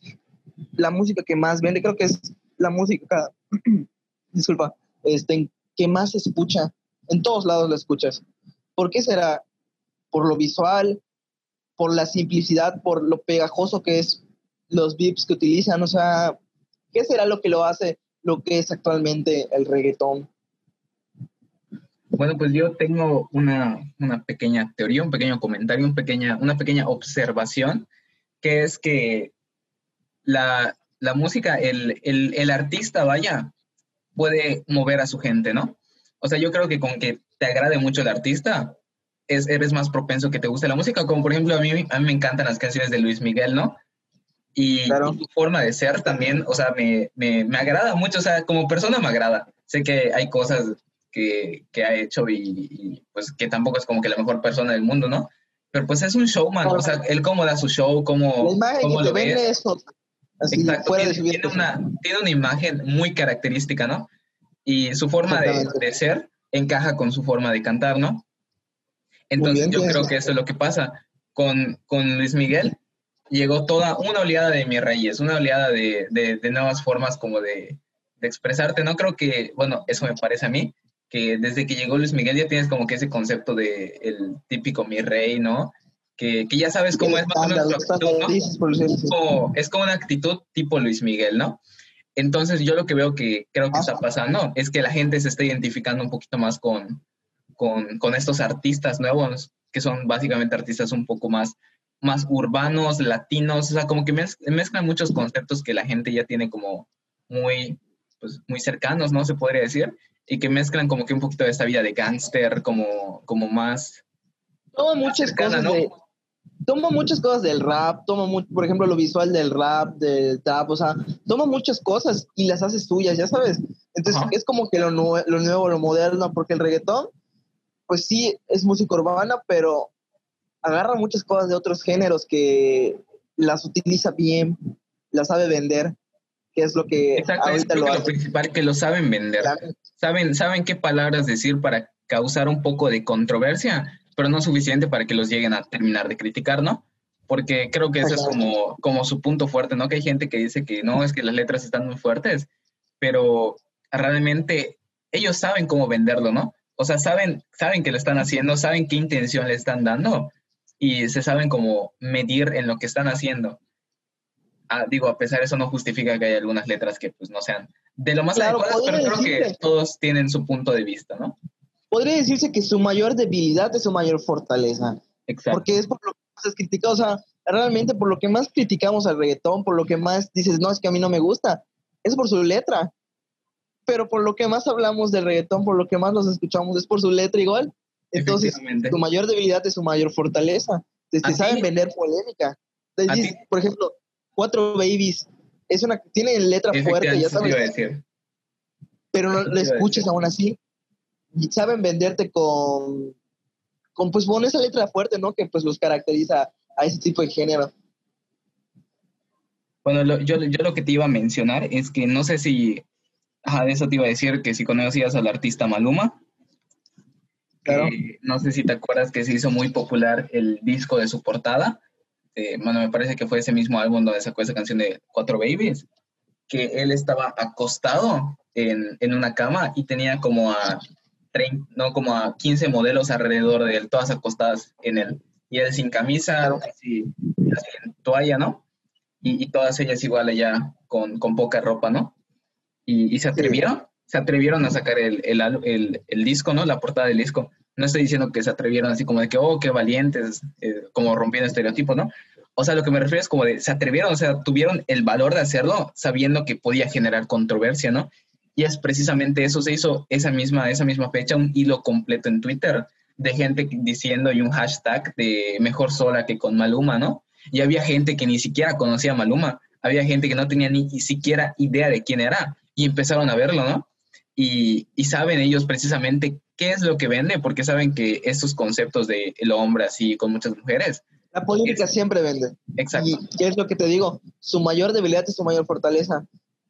la música que más vende, creo que es la música, disculpa, este, que más se escucha, en todos lados la escuchas. ¿Por qué será? ¿Por lo visual? ¿Por la simplicidad? ¿Por lo pegajoso que es los beats que utilizan? O sea, ¿qué será lo que lo hace lo que es actualmente el reggaetón? Bueno, pues yo tengo una, una, pequeña teoría, un pequeño comentario, un pequeña, una pequeña observación, que es que la, la música, el, el, el, artista, vaya, puede mover a su gente, ¿no? O sea, yo creo que con que te agrade mucho el artista, es, eres más propenso que te guste la música, como por ejemplo a mí, a mí me encantan las canciones de Luis Miguel, ¿no? Y, su forma de ser también, o sea, me, me, me, agrada mucho, o sea, como persona me agrada. Sé que hay cosas que, que ha hecho y, y, pues que tampoco es como que la mejor persona del mundo, ¿no? Pero pues es un showman, o sea, él cómo da su show, cómo, cómo lo ves. Eso Así, Exacto, fuera de tiene, una, tiene una imagen muy característica, ¿no? Y su forma de, de ser encaja con su forma de cantar, ¿no? Entonces bien, yo creo que eso es lo que pasa. Con, con Luis Miguel llegó toda una oleada de mis raíces, una oleada de, de- de nuevas formas como de, de expresarte. No creo que, bueno, eso me parece a mí, que desde que llegó Luis Miguel ya tienes como que ese concepto de el típico mi rey, ¿no? Que, que ya sabes cómo es más o menos actitud, ¿no? es como una actitud tipo Luis Miguel, ¿no? Entonces yo lo que veo que creo que está pasando es que la gente se está identificando un poquito más con, con, con estos artistas nuevos, que son básicamente artistas un poco más, más urbanos, latinos, o sea, como que mez- mezclan muchos conceptos que la gente ya tiene como muy, pues, muy cercanos, ¿no? Se podría decir, y que mezclan como que un poquito de esta vida de gángster, como, como más... Toma muchas cercana, cosas ¿no? de. Toma muchas cosas del rap, toma mucho, por ejemplo, lo visual del rap, del trap, o sea, toma muchas cosas y las hace suyas, ya sabes. Entonces Ajá. es como que lo, nue- lo nuevo, lo moderno, porque el reggaetón, pues sí, es música urbana, pero agarra muchas cosas de otros géneros que las utiliza bien, las sabe vender, que es lo que Exacto, ahorita lo que lo hace. principal que lo saben vender. saben, saben qué palabras decir para causar un poco de controversia, pero no suficiente para que los lleguen a terminar de criticar, ¿no? Porque creo que eso es como, como su punto fuerte, ¿no? Que hay gente que dice que no, es que las letras están muy fuertes, pero realmente ellos saben cómo venderlo, ¿no? O sea, saben, saben que lo están haciendo, saben qué intención le están dando y se saben cómo medir en lo que están haciendo. Ah, digo, a pesar de eso no justifica que haya algunas letras que pues no sean de lo más Claro, adecuadas, pero creo que todos tienen su punto de vista, ¿no? Podría decirse que su mayor debilidad es su mayor fortaleza. Exacto. porque es por lo que más es criticado, o sea, realmente por lo que más criticamos al reggaetón, por lo que más dices, no, es que a mí no me gusta, es por su letra. Pero por lo que más hablamos del reggaetón, por lo que más los escuchamos, es por su letra igual. Entonces, su mayor debilidad es su mayor fortaleza. Te, te ¿A saben vender polémica. Te ¿A dices, ti? por ejemplo, Cuatro Babies, es una, tiene letra fuerte, ya sabes, pero no Eso te lo iba a escuchas decir. aún así. Y saben venderte con, con, pues, con esa letra fuerte, ¿no? Que pues los caracteriza a ese tipo de género. Bueno, lo- yo, yo lo que te iba a mencionar es que no sé si, ajá, de eso te iba a decir que si conocías al artista Maluma, Claro. que no sé si te acuerdas que se hizo muy popular el disco de su portada, eh, bueno, me parece que fue ese mismo álbum donde sacó esa canción de Cuatro Babies, que él estaba acostado en, en una cama y tenía como a, 30, no, como a 15 modelos alrededor de él, todas acostadas en él, y él sin camisa, casi en toalla, ¿no? Y, y todas ellas igual allá con, con poca ropa, ¿no? Y, y se atrevieron, se atrevieron a sacar el, el, el- el disco, ¿no? La portada del disco. No estoy diciendo que se atrevieron así como de que, oh, qué valientes, eh, como rompiendo estereotipos, ¿no? O sea, lo que me refiero es como de, se atrevieron, o sea, tuvieron el valor de hacerlo sabiendo que podía generar controversia, ¿no? Y es precisamente eso, se hizo esa misma, esa misma fecha, un hilo completo en Twitter de gente diciendo y un hashtag de mejor sola que con Maluma, ¿no? Y había gente que ni siquiera conocía a Maluma, había gente que no tenía ni siquiera idea de quién era y empezaron a verlo, ¿no? Y, y saben ellos precisamente qué es lo que vende, porque saben que estos conceptos de el hombre así con muchas mujeres, La política siempre vende. exacto, Y qué es lo que te digo, su mayor debilidad es su mayor fortaleza.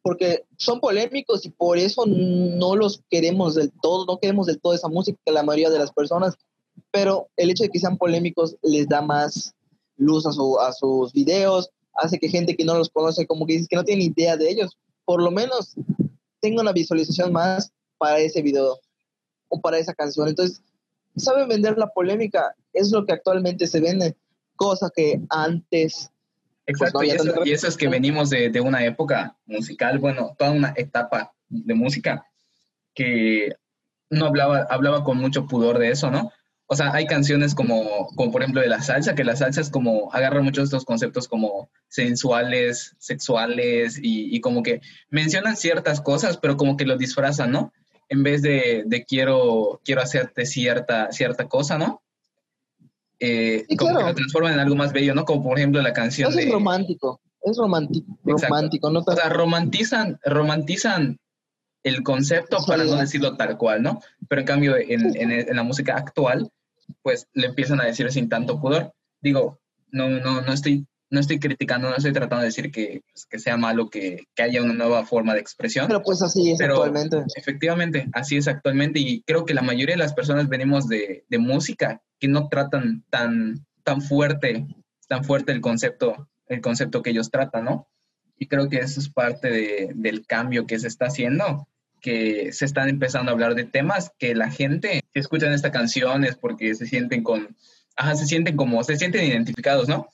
Porque son polémicos y por eso no los queremos del todo, no queremos del todo esa música, la mayoría de las personas. Pero el hecho de que sean polémicos les da más luz a, su- a sus videos, hace que gente que no los conoce, como que dices que no tiene idea de ellos, por lo menos tenga una visualización más para ese video o para esa canción. Entonces, saben vender la polémica, es lo que actualmente se vende, cosa que antes exacto. no y, había eso, tanta y eso es que venimos de, de una época musical, bueno, toda una etapa de música que no hablaba, hablaba con mucho pudor de eso, ¿no? O sea, hay canciones como, como por ejemplo de la salsa, que la salsa es como, agarra muchos de estos conceptos como sensuales, sexuales y, y como que mencionan ciertas cosas, pero como que lo disfrazan, ¿no? En vez de, de quiero, quiero hacerte cierta, cierta cosa, ¿no? Eh, Sí, como claro. que lo transforman en algo más bello, ¿no? Como por ejemplo la canción Eso es romántico, es romántico, romántico, no O sea, romantizan, romantizan el concepto para no decirlo tal cual, ¿no? Pero en cambio, en, en- en la música actual, pues le empiezan a decir sin tanto pudor. Digo, no, no, no estoy no estoy criticando, no estoy tratando de decir que, pues, que sea malo que, que, haya una nueva forma de expresión. Pero pues así es actualmente. Efectivamente, así es actualmente y creo que la mayoría de las personas venimos de, de música que no tratan tan, tan fuerte, tan fuerte el concepto, el concepto que ellos tratan, ¿no? Y creo que eso es parte de, del cambio que se está haciendo, que se están empezando a hablar de temas que la gente que escuchan esta canción es porque se sienten con, ajá, se sienten como, se sienten identificados, ¿no?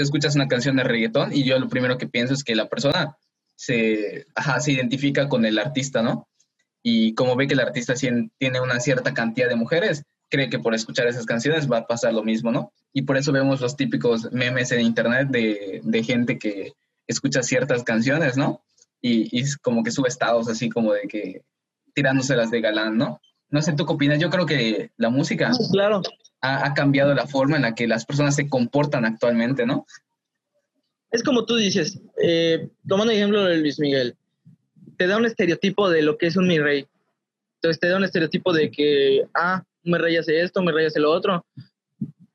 Te escuchas una canción de reggaetón y yo lo primero que pienso es que la persona se, ajá, se identifica con el artista, ¿no? Y como ve que el artista tiene una cierta cantidad de mujeres, cree que por escuchar esas canciones va a pasar lo mismo, ¿no? Y por eso vemos los típicos memes en internet de, de gente que escucha ciertas canciones, ¿no? Y, y, como que sube estados así como de que tirándoselas de galán, ¿no? No sé, ¿tú qué opinas? Yo creo que la música claro. ha, ha, cambiado la forma en la que las personas se comportan actualmente, ¿no? Es como tú dices, eh, tomando el ejemplo de Luis Miguel, te da un estereotipo de lo que es un mi rey. Entonces te da un estereotipo de que, ah, un mi rey hace esto, mi rey hace lo otro.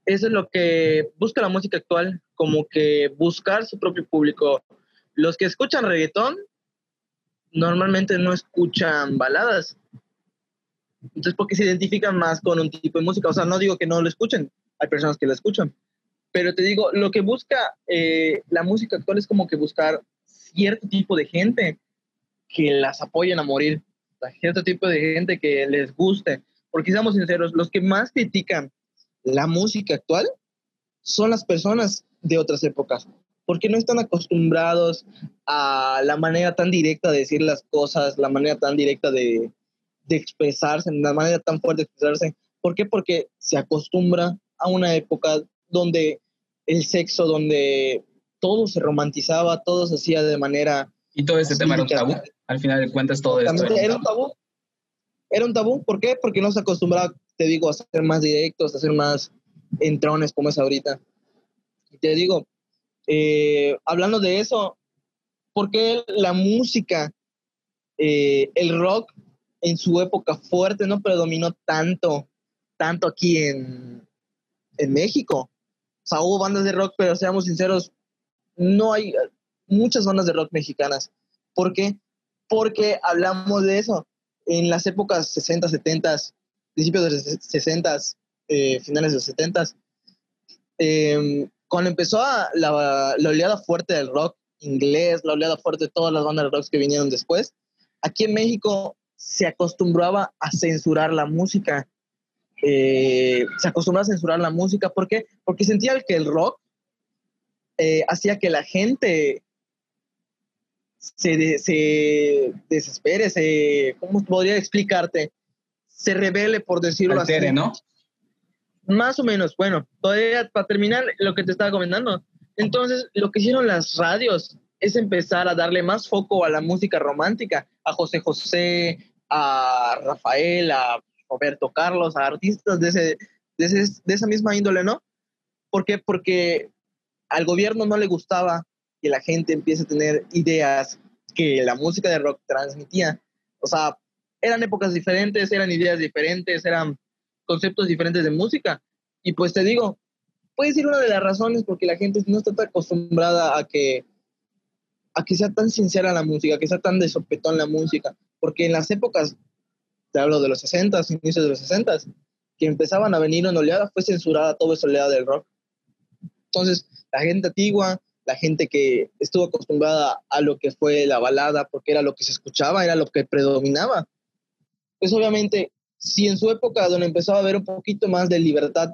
Eso es lo que busca la música actual, como que buscar su propio público. Los que escuchan reggaetón normalmente no escuchan baladas. Entonces, porque se identifican más con un tipo de música. O sea, no digo que no lo escuchen, hay personas que lo escuchan. Pero te digo, lo que busca eh, la música actual es como que buscar cierto tipo de gente que las apoyen a morir, cierto tipo de gente que les guste. Porque seamos sinceros, los que más critican la música actual son las personas de otras épocas, porque no están acostumbrados a la manera tan directa de decir las cosas, la manera tan directa de, de expresarse, la manera tan fuerte de expresarse. ¿Por qué? Porque se acostumbra a una época donde el sexo, donde todo se romantizaba, todo se hacía de manera... Y todo este tema era un tabú. Al final de cuentas, todo esto era un tabú. Era un tabú. ¿Por qué? Porque no se acostumbraba, te digo, a ser más directos, a ser más entrones como es ahorita. Y te digo, eh, hablando de eso, ¿por qué la música, eh, el rock en su época fuerte no predominó tanto, tanto aquí en, en México? O sea, hubo bandas de rock, pero seamos sinceros, no hay muchas bandas de rock mexicanas. ¿Por qué? Porque hablamos de eso. En las épocas 60, 70, principios de los 60, eh, finales de los 70, eh, cuando empezó a, la, la, oleada fuerte del rock inglés, la oleada fuerte de todas las bandas de rock que vinieron después, aquí en México se acostumbraba a censurar la música. Eh, se acostumbraba a censurar la música. ¿Por qué? Porque sentía que el rock eh, hacía que la gente se, de, se desespere, se, ¿cómo podría explicarte? Se revele, por decirlo Altere, así. ¿no? Más o menos, bueno, todavía para terminar lo que te estaba comentando. Entonces, lo que hicieron las radios es empezar a darle más foco a la música romántica, a José José, a Rafael, a Roberto Carlos, a artistas de, ese, de, ese, de esa misma índole, ¿no? ¿Por qué? Porque al gobierno no le gustaba que la gente empiece a tener ideas que la música de rock transmitía. O sea, eran épocas diferentes, eran ideas diferentes, eran conceptos diferentes de música. Y pues te digo, puede ser una de las razones porque la gente no está tan acostumbrada a que, a que sea tan sincera la música, que sea tan de la música. Porque en las épocas, te hablo de los 60, inicios de los 60, que empezaban a venir en oleada, fue censurada toda esa oleada del rock. Entonces, la gente antigua, la gente que estuvo acostumbrada a lo que fue la balada, porque era lo que se escuchaba, era lo que predominaba. Pues obviamente si en su época donde empezaba a haber un poquito más de libertad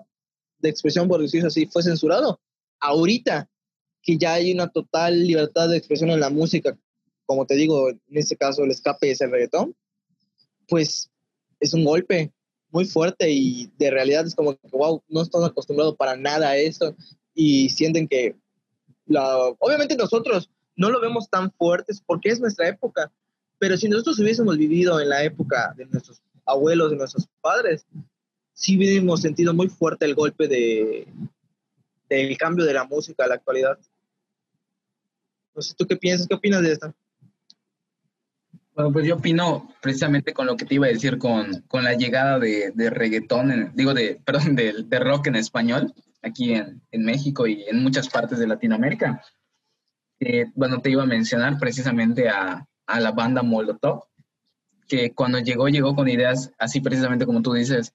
de expresión, por decirlo así, fue censurado, ahorita que ya hay una total libertad de expresión en la música, como te digo, en este caso el escape es el reggaetón, pues es un golpe muy fuerte y de realidad es como que, wow, no están acostumbrados para nada a eso y sienten que, obviamente nosotros no lo vemos tan fuertes porque es nuestra época, pero si nosotros hubiésemos vivido en la época de nuestros abuelos, de nuestros padres, sí hemos sentido muy fuerte el golpe de del cambio de la música a la actualidad. No sé, ¿tú qué piensas? ¿Qué opinas de esto? Pues yo opino precisamente con lo que te iba a decir con, con la llegada de, de reggaetón, en, digo, de, perdón, de, de, rock en español, aquí en, en México y en muchas partes de Latinoamérica. Eh, bueno, te iba a mencionar precisamente a, a la banda Molotov, que cuando llegó, llegó con ideas así precisamente como tú dices,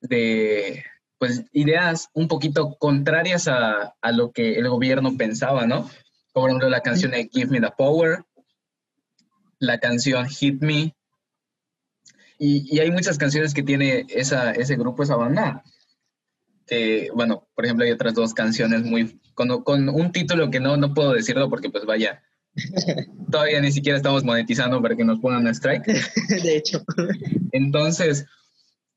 de pues ideas un poquito contrarias a, a, lo que el gobierno pensaba, ¿no? Por ejemplo la canción de Give Me the Power, la canción Hit Me, y, y hay muchas canciones que tiene esa, ese grupo, esa banda. Que, bueno, por ejemplo, hay otras dos canciones muy, con, con un título que no, no puedo decirlo porque pues vaya, todavía ni siquiera estamos monetizando para que nos pongan un strike. De hecho. Entonces,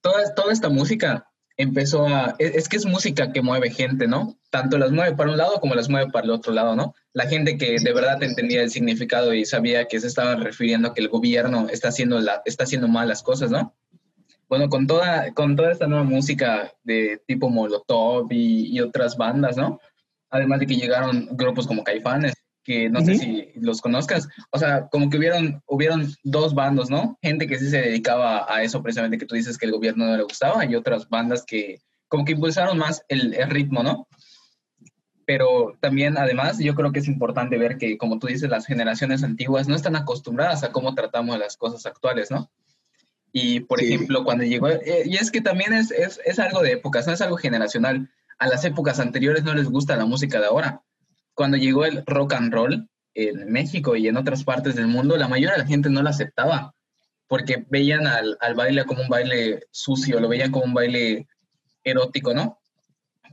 toda, toda esta música empezó a... Es, que es música que mueve gente, ¿no? Tanto las mueve para un lado como las mueve para el otro lado, ¿no? La gente que de verdad entendía el significado y sabía que se estaban refiriendo a que el gobierno está haciendo, está haciendo mal las cosas, ¿no? Bueno, con toda, con toda esta nueva música de tipo Molotov y, y otras bandas, ¿no? Además de que llegaron grupos como Caifanes, que no sé si los conozcas. O sea, como que hubieron, hubieron dos bandos, ¿no? Gente que sí se dedicaba a eso precisamente que tú dices que el gobierno no le gustaba y otras bandas que como que impulsaron más el, el ritmo, ¿no? Pero también, además, yo creo que es importante ver que, como tú dices, las generaciones antiguas no están acostumbradas a cómo tratamos las cosas actuales, ¿no? Y, por sí. ejemplo, cuando llegó, eh, y es que también es, es, es algo de épocas, no es algo generacional. A las épocas anteriores no les gusta la música de ahora cuando llegó el rock and roll en México y en otras partes del mundo, la mayoría de la gente no lo aceptaba porque veían al, al baile como un baile sucio, lo veían como un baile erótico, ¿no?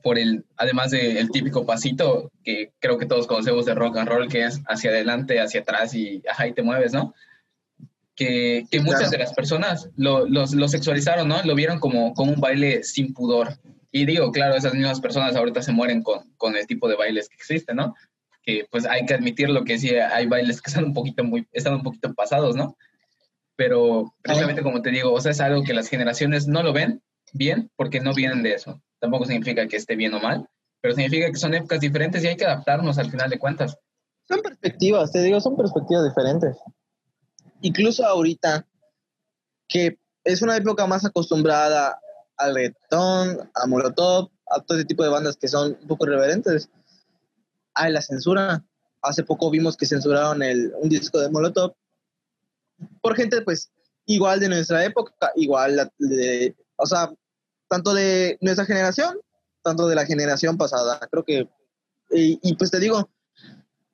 Por el, además del típico pasito que creo que todos conocemos de rock and roll, que es hacia adelante, hacia atrás y ajá, y te mueves, ¿no? Que, que muchas de las personas lo, lo, lo, sexualizaron, ¿no? Lo vieron como, como un baile sin pudor. Y digo, claro, esas mismas personas ahorita se mueren con, con el tipo de bailes que existen, ¿no? Que pues hay que admitir lo que sí, hay bailes que están un poquito, muy, están un poquito pasados, ¿no? Pero precisamente como te digo, o sea, es algo que las generaciones no lo ven bien porque no vienen de eso. Tampoco significa que esté bien o mal, pero significa que son épocas diferentes y hay que adaptarnos al final de cuentas. Son perspectivas, te digo, son perspectivas diferentes. Incluso ahorita, que es una época más acostumbrada al reggaetón, a Molotov, a todo ese tipo de bandas que son un poco irreverentes. Hay la censura. Hace poco vimos que censuraron el, un disco de Molotov por gente, pues, igual de nuestra época, igual de, o sea, tanto de nuestra generación, tanto de la generación pasada. Creo que, y, pues te digo,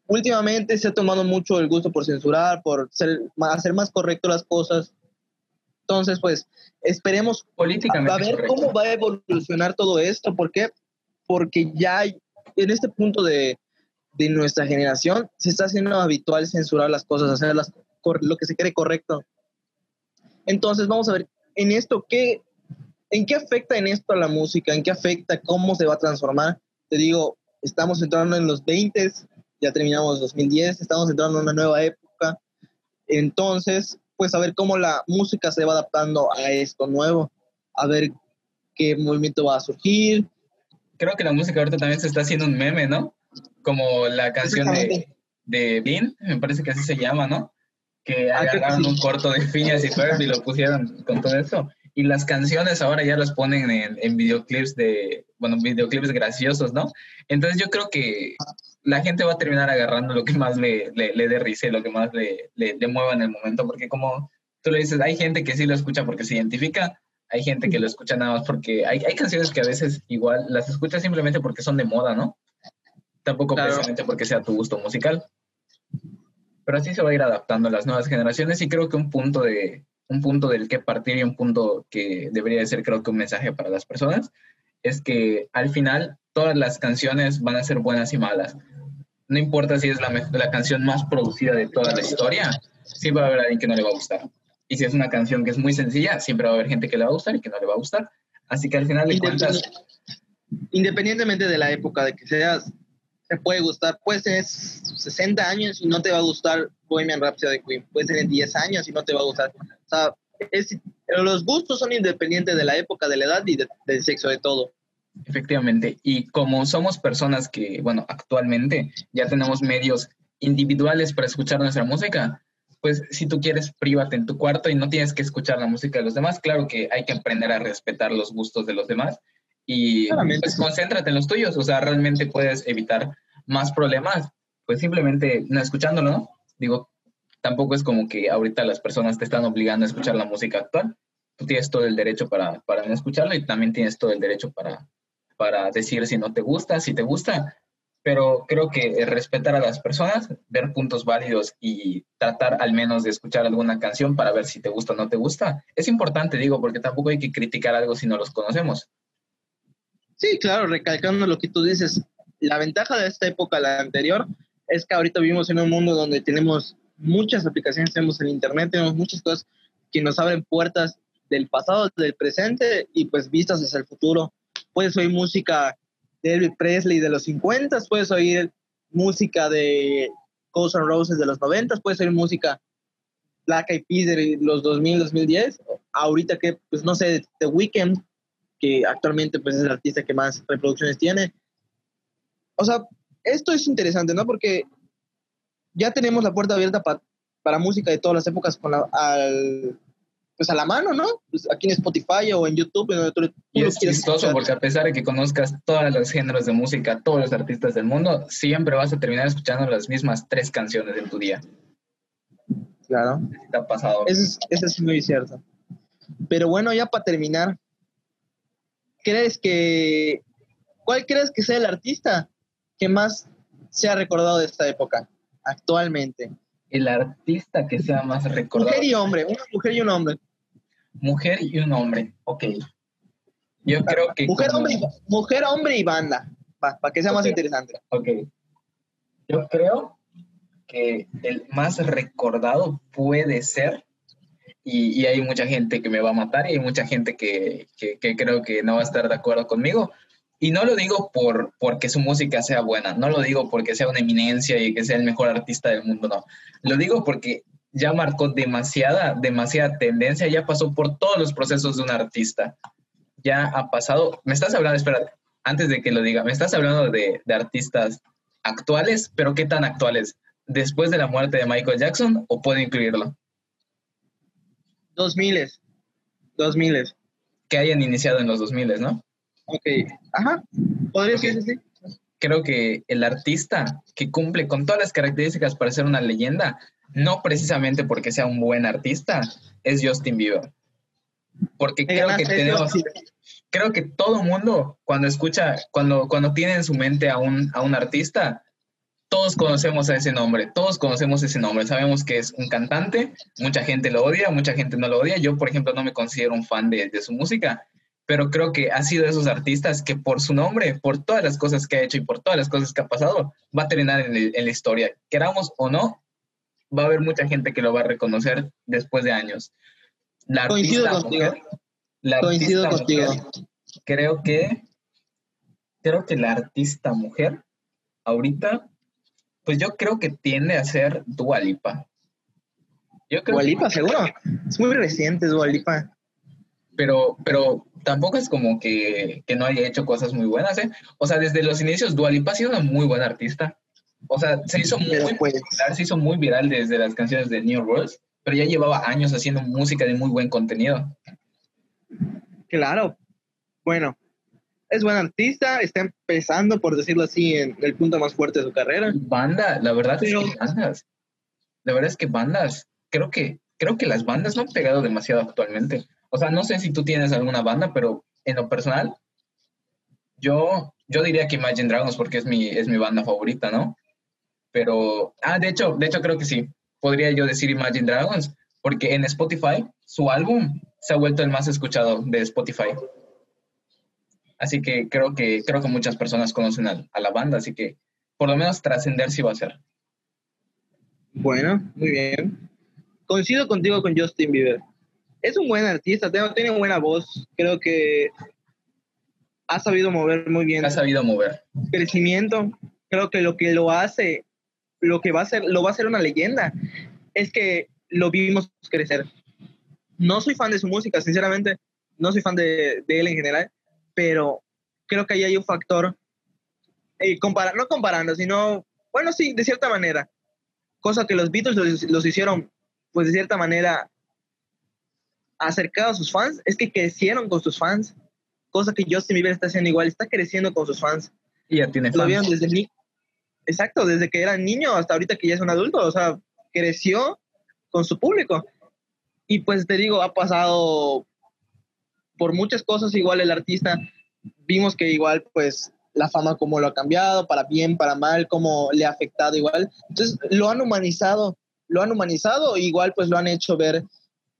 últimamente se ha tomado mucho el gusto por censurar, por hacer más correcto las cosas. Entonces, pues, esperemos políticamente a, a ver correcto. cómo va a evolucionar todo esto. ¿Por qué? Porque ya hay, en este punto de, de, nuestra generación se está haciendo habitual censurar las cosas, hacer las, lo que se cree correcto. Entonces, vamos a ver en esto, ¿qué, ¿en qué afecta en esto a la música? ¿En qué afecta? ¿Cómo se va a transformar? Te digo, estamos entrando en los 20, ya terminamos 2010, estamos entrando en una nueva época. Entonces, pues a ver cómo la música se va adaptando a esto nuevo, a ver qué movimiento va a surgir. Creo que la música ahorita también se está haciendo un meme, ¿no? Como la canción de, de Bean, me parece que así se llama, ¿no? Que ah, agarraron sí. un corto de Phineas y Ferb y lo pusieron con todo eso. Y las canciones ahora ya las ponen en, en videoclips de, bueno, videoclips graciosos, ¿no? Entonces yo creo que la gente va a terminar agarrando lo que más le, le, le dé risa y lo que más le, le, le, mueva en el momento, porque como tú le dices, hay gente que sí lo escucha porque se identifica, hay gente que lo escucha nada más porque hay, hay canciones que a veces igual las escuchas simplemente porque son de moda, ¿no? Tampoco claro. precisamente porque sea tu gusto musical. Pero así se va a ir adaptando las nuevas generaciones y creo que un punto de un punto del que partir y un punto que debería de ser creo que un mensaje para las personas es que al final todas las canciones van a ser buenas y malas. No importa si es la, la, canción más producida de toda la historia, siempre va a haber alguien que no le va a gustar. Y si es una canción que es muy sencilla, siempre va a haber gente que le va a gustar y que no le va a gustar. Así que al final de cuentas... Independientemente de la época de que seas, te puede gustar. Puede ser 60 años y no te va a gustar Bohemian Rhapsody de Queen. Puede ser en 10 años y no te va a gustar. O sea, es, los gustos son independientes de la época, de la edad y de, del sexo, de todo. Efectivamente. Y como somos personas que, bueno, actualmente ya tenemos medios individuales para escuchar nuestra música, pues si tú quieres, prívate en tu cuarto y no tienes que escuchar la música de los demás. Claro que hay que aprender a respetar los gustos de los demás y pues concéntrate en los tuyos, o sea, realmente puedes evitar más problemas, pues simplemente no escuchándolo, ¿no? Digo, tampoco es como que ahorita las personas te están obligando a escuchar la música actual, tú tienes todo el derecho para, para no escucharlo y también tienes todo el derecho para, para decir si no te gusta, si te gusta, pero creo que respetar a las personas, ver puntos válidos y tratar al menos de escuchar alguna canción para ver si te gusta o no te gusta, es importante, digo, porque tampoco hay que criticar algo si no los conocemos. Sí, claro, recalcando lo que tú dices, la ventaja de esta época la anterior es que ahorita vivimos en un mundo donde tenemos muchas aplicaciones, tenemos el Internet, tenemos muchas cosas que nos abren puertas del pasado, del presente y pues vistas hacia el futuro. Puedes oír música de Elvis Presley de los 50, puedes oír música de Guns N' Roses de los 90, puedes oír música Black Eyed Peas de los 2000, 2010, ahorita que, pues no sé, The Weeknd, que actualmente pues es el artista que más reproducciones tiene. O sea, esto es interesante, ¿no? Porque ya tenemos la puerta abierta para música de todas las épocas con la, al, pues a la mano, ¿no? Pues aquí en Spotify o en YouTube. y es chistoso porque a pesar de que conozcas todos los géneros de música, todos los artistas del mundo, siempre vas a terminar escuchando las mismas tres canciones en tu día. Claro. Te ha pasado. Eso es, es muy cierto. Pero bueno, ya para terminar, ¿crees que... ¿Cuál crees que sea el artista que más se ha recordado de esta época actualmente? El artista que sea más recordado. Mujer y hombre, una mujer y un hombre mujer y un hombre. Ok. Yo creo que. Mujer, hombre, y, mujer hombre y banda. Para que sea más interesante. Ok. Yo creo que el más recordado puede ser, y, hay mucha gente que me va a matar y hay mucha gente que, que, creo que no va a estar de acuerdo conmigo. Y no lo digo por porque su música sea buena, no lo digo porque sea una eminencia y que sea el mejor artista del mundo, no. Lo digo porque ya marcó demasiada, demasiada tendencia, ya pasó por todos los procesos de un artista. Ya ha pasado, me estás hablando, espera, antes de que lo diga, me estás hablando de, artistas actuales, pero ¿qué tan actuales? ¿Después de la muerte de Michael Jackson o puedo incluirlo? Dos miles. Dos miles. Que hayan iniciado en los dos miles, ¿no? Ok. Ajá. Podría ser así. Creo que el artista que cumple con todas las características para ser una leyenda no precisamente porque sea un buen artista, es Justin Bieber. Porque creo que tenemos, creo que todo mundo cuando escucha, cuando, cuando tiene en su mente a un, a un artista, todos conocemos a ese nombre, todos conocemos ese nombre, sabemos que es un cantante, mucha gente lo odia, mucha gente no lo odia, yo por ejemplo no me considero un fan de, su música, pero creo que ha sido de esos artistas que por su nombre, por todas las cosas que ha hecho y por todas las cosas que ha pasado, va a terminar en, en la historia, queramos o no, va a haber mucha gente que lo va a reconocer después de años. La Coincido contigo. la Coincido contigo. creo que creo que la artista mujer ahorita, pues yo creo que tiende a ser Dualipa. Yo creo Dualipa, seguro. Es muy reciente Dualipa. Pero, pero tampoco es como que, que, no haya hecho cosas muy buenas, ¿eh? O sea, desde los inicios, Dualipa ha sido una muy buena artista. O sea, se hizo muy popular, se hizo muy viral desde las canciones de New Rules, pero ya llevaba años haciendo música de muy buen contenido. Claro. Bueno, es buen artista, está empezando, por decirlo así, en el punto más fuerte de su carrera. Banda, la verdad es que bandas. La verdad es que bandas, creo que, creo que las bandas no han pegado demasiado actualmente. O sea, no sé si tú tienes alguna banda, pero en lo personal, yo, yo diría que Imagine Dragons porque es mi, es mi banda favorita, ¿no? pero, ah, de hecho, de hecho creo que sí, podría yo decir Imagine Dragons, porque en Spotify su álbum se ha vuelto el más escuchado de Spotify. Así que creo que, creo que muchas personas conocen a, la banda, así que por lo menos trascender sí va a ser. Bueno, muy bien. Coincido contigo con Justin Bieber. Es un buen artista, tiene buena voz. Creo que ha sabido mover muy bien. Ha sabido mover. Crecimiento. Creo que lo que lo hace lo que va a ser, lo va a ser una leyenda, es que lo vimos crecer. No soy fan de su música, sinceramente, no soy fan de, él en general, pero creo que ahí hay un factor, eh, no comparando, sino, bueno, sí, de cierta manera, cosa que los Beatles los, hicieron, pues de cierta manera, acercados a sus fans, es que crecieron con sus fans. cosa que Justin Bieber está haciendo igual, está creciendo con sus fans. Y ya tiene Lo fans. vieron desde ni- Exacto, desde que era niño hasta ahorita que ya es un adulto, o sea, creció con su público. Y pues te digo, ha pasado por muchas cosas igual el artista. Vimos que igual pues la fama como lo ha cambiado, para bien, para mal, como le ha afectado igual. Entonces lo han humanizado, lo han humanizado, igual pues lo han hecho ver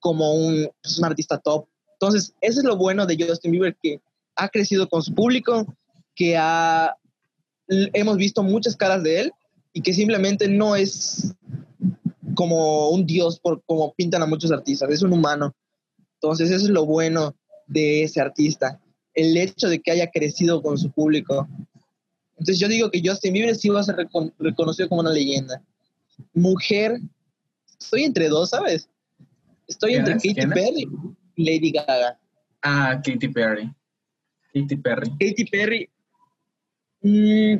como un, pues, un artista top. Entonces, eso es lo bueno de Justin Bieber, que ha crecido con su público, que ha, hemos visto muchas caras de él y que simplemente no es como un dios por como pintan a muchos artistas, es un humano. Entonces, eso es lo bueno de ese artista, el hecho de que haya crecido con su público. Entonces, yo digo que Justin Bieber sí va a ser recon- reconocido como una leyenda. Mujer, estoy entre dos, ¿sabes? Estoy ¿Quién entre es? Katy. Perry y Lady Gaga. Ah, Katy Perry. Katy Perry. Katy Perry, mm,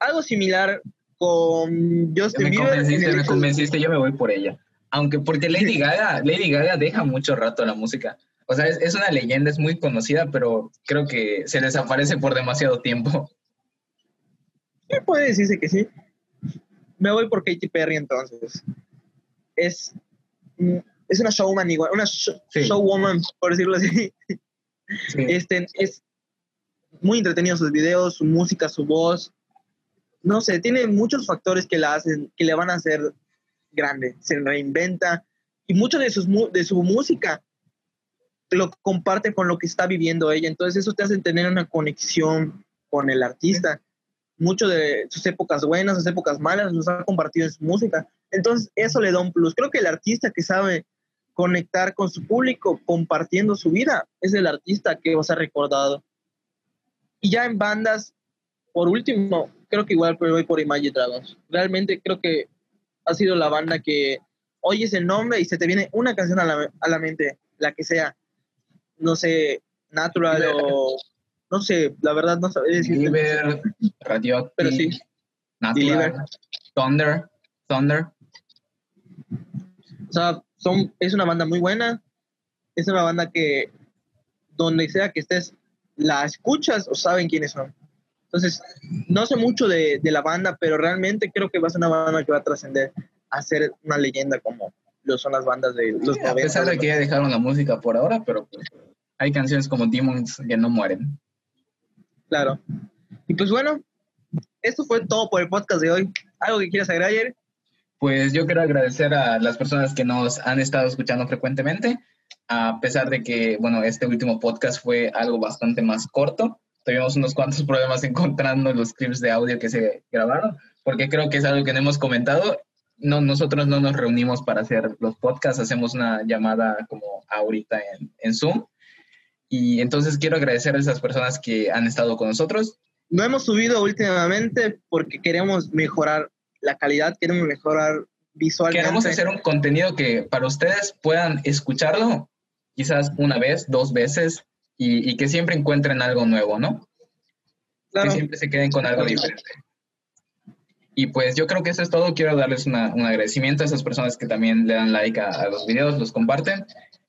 algo similar con Justin Me Bieber. convenciste, me convenciste, yo me voy por ella. Aunque porque Lady Gaga, Lady Gaga deja mucho rato la música. O sea, es, es una leyenda, es muy conocida, pero creo que se desaparece por demasiado tiempo. Sí, puede decirse que sí. Me voy por Katy Perry entonces. Es, mm, es una showman igual, una Sí. showwoman, por decirlo así. Sí. Este, es muy entretenido sus videos, su música, su voz. No sé, tiene muchos factores que la hacen, que le van a hacer grande. Se reinventa y mucho de, sus, de su música lo comparte con lo que está viviendo ella. Entonces eso te hace tener una conexión con el artista. Mucho de sus épocas buenas, sus épocas malas, los ha compartido en su música. Entonces eso le da un plus. Creo que el artista que sabe conectar con su público compartiendo su vida es el artista que va a ser recordado. Y ya en bandas, por último, creo que igual voy por Imagine Dragons. Realmente creo que ha sido la banda que oyes el nombre y se te viene una canción a la, a la mente, la que sea. No sé, Natural o... No sé, la verdad no sabía decir. Believer, Radioactive, Pero sí. Natural. Thunder, Thunder. O sea, son, es una banda muy buena. Es una banda que donde sea que estés, la escuchas o saben quiénes son. Entonces, no sé mucho de, de la banda, pero realmente creo que va a ser una banda que va a trascender a ser una leyenda como lo son las bandas de los Sí, a 90. pesar de que ya dejaron la música por ahora, pero pues, hay canciones como Demons que no mueren. Claro. Y pues bueno, esto fue todo por el podcast de hoy. ¿Algo que quieras agregar, Jerry? Pues yo quiero agradecer a las personas que nos han estado escuchando frecuentemente, a pesar de que, bueno, este último podcast fue algo bastante más corto. Tuvimos unos cuantos problemas encontrando los clips de audio que se grabaron, porque creo que es algo que no hemos comentado. No, nosotros no nos reunimos para hacer los podcasts, hacemos una llamada como ahorita en, en Zoom. Y entonces quiero agradecer a esas personas que han estado con nosotros. No hemos subido últimamente porque queremos mejorar la calidad, queremos mejorar visualmente. Queremos hacer un contenido que para ustedes puedan escucharlo quizás una vez, dos veces y, y que siempre encuentren algo nuevo, ¿no? Claro. Que siempre se queden con algo diferente. Y pues yo creo que eso es todo. Quiero darles una- un agradecimiento a esas personas que también le dan like a, a los videos, los comparten.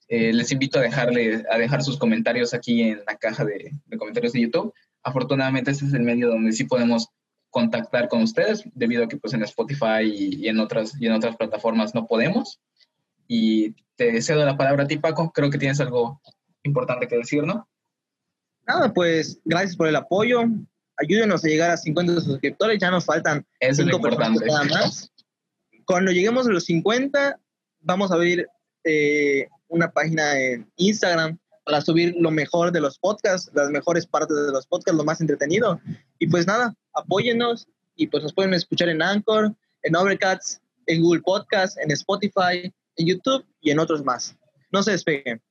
Eh, les invito a, dejarle, a dejar sus comentarios aquí en la caja de, de comentarios de YouTube. Afortunadamente este es el medio donde sí podemos contactar con ustedes, debido a que pues en Spotify y, y en, otras, y en otras plataformas no podemos. Y te cedo la palabra a ti, Paco. Creo que tienes algo importante que decir, ¿no? Nada, pues gracias por el apoyo. Ayúdenos a llegar a 50 suscriptores. Ya nos faltan Eso es lo 5 personas importante. nada más. Cuando lleguemos a los 50, vamos a abrir eh, una página en Instagram para subir lo mejor de los podcasts, las mejores partes de los podcasts, lo más entretenido. Y pues nada, apóyennos y pues nos pueden escuchar en Anchor, en Overcast, en Google Podcast, en Spotify, en YouTube y en otros más. No se despeguen.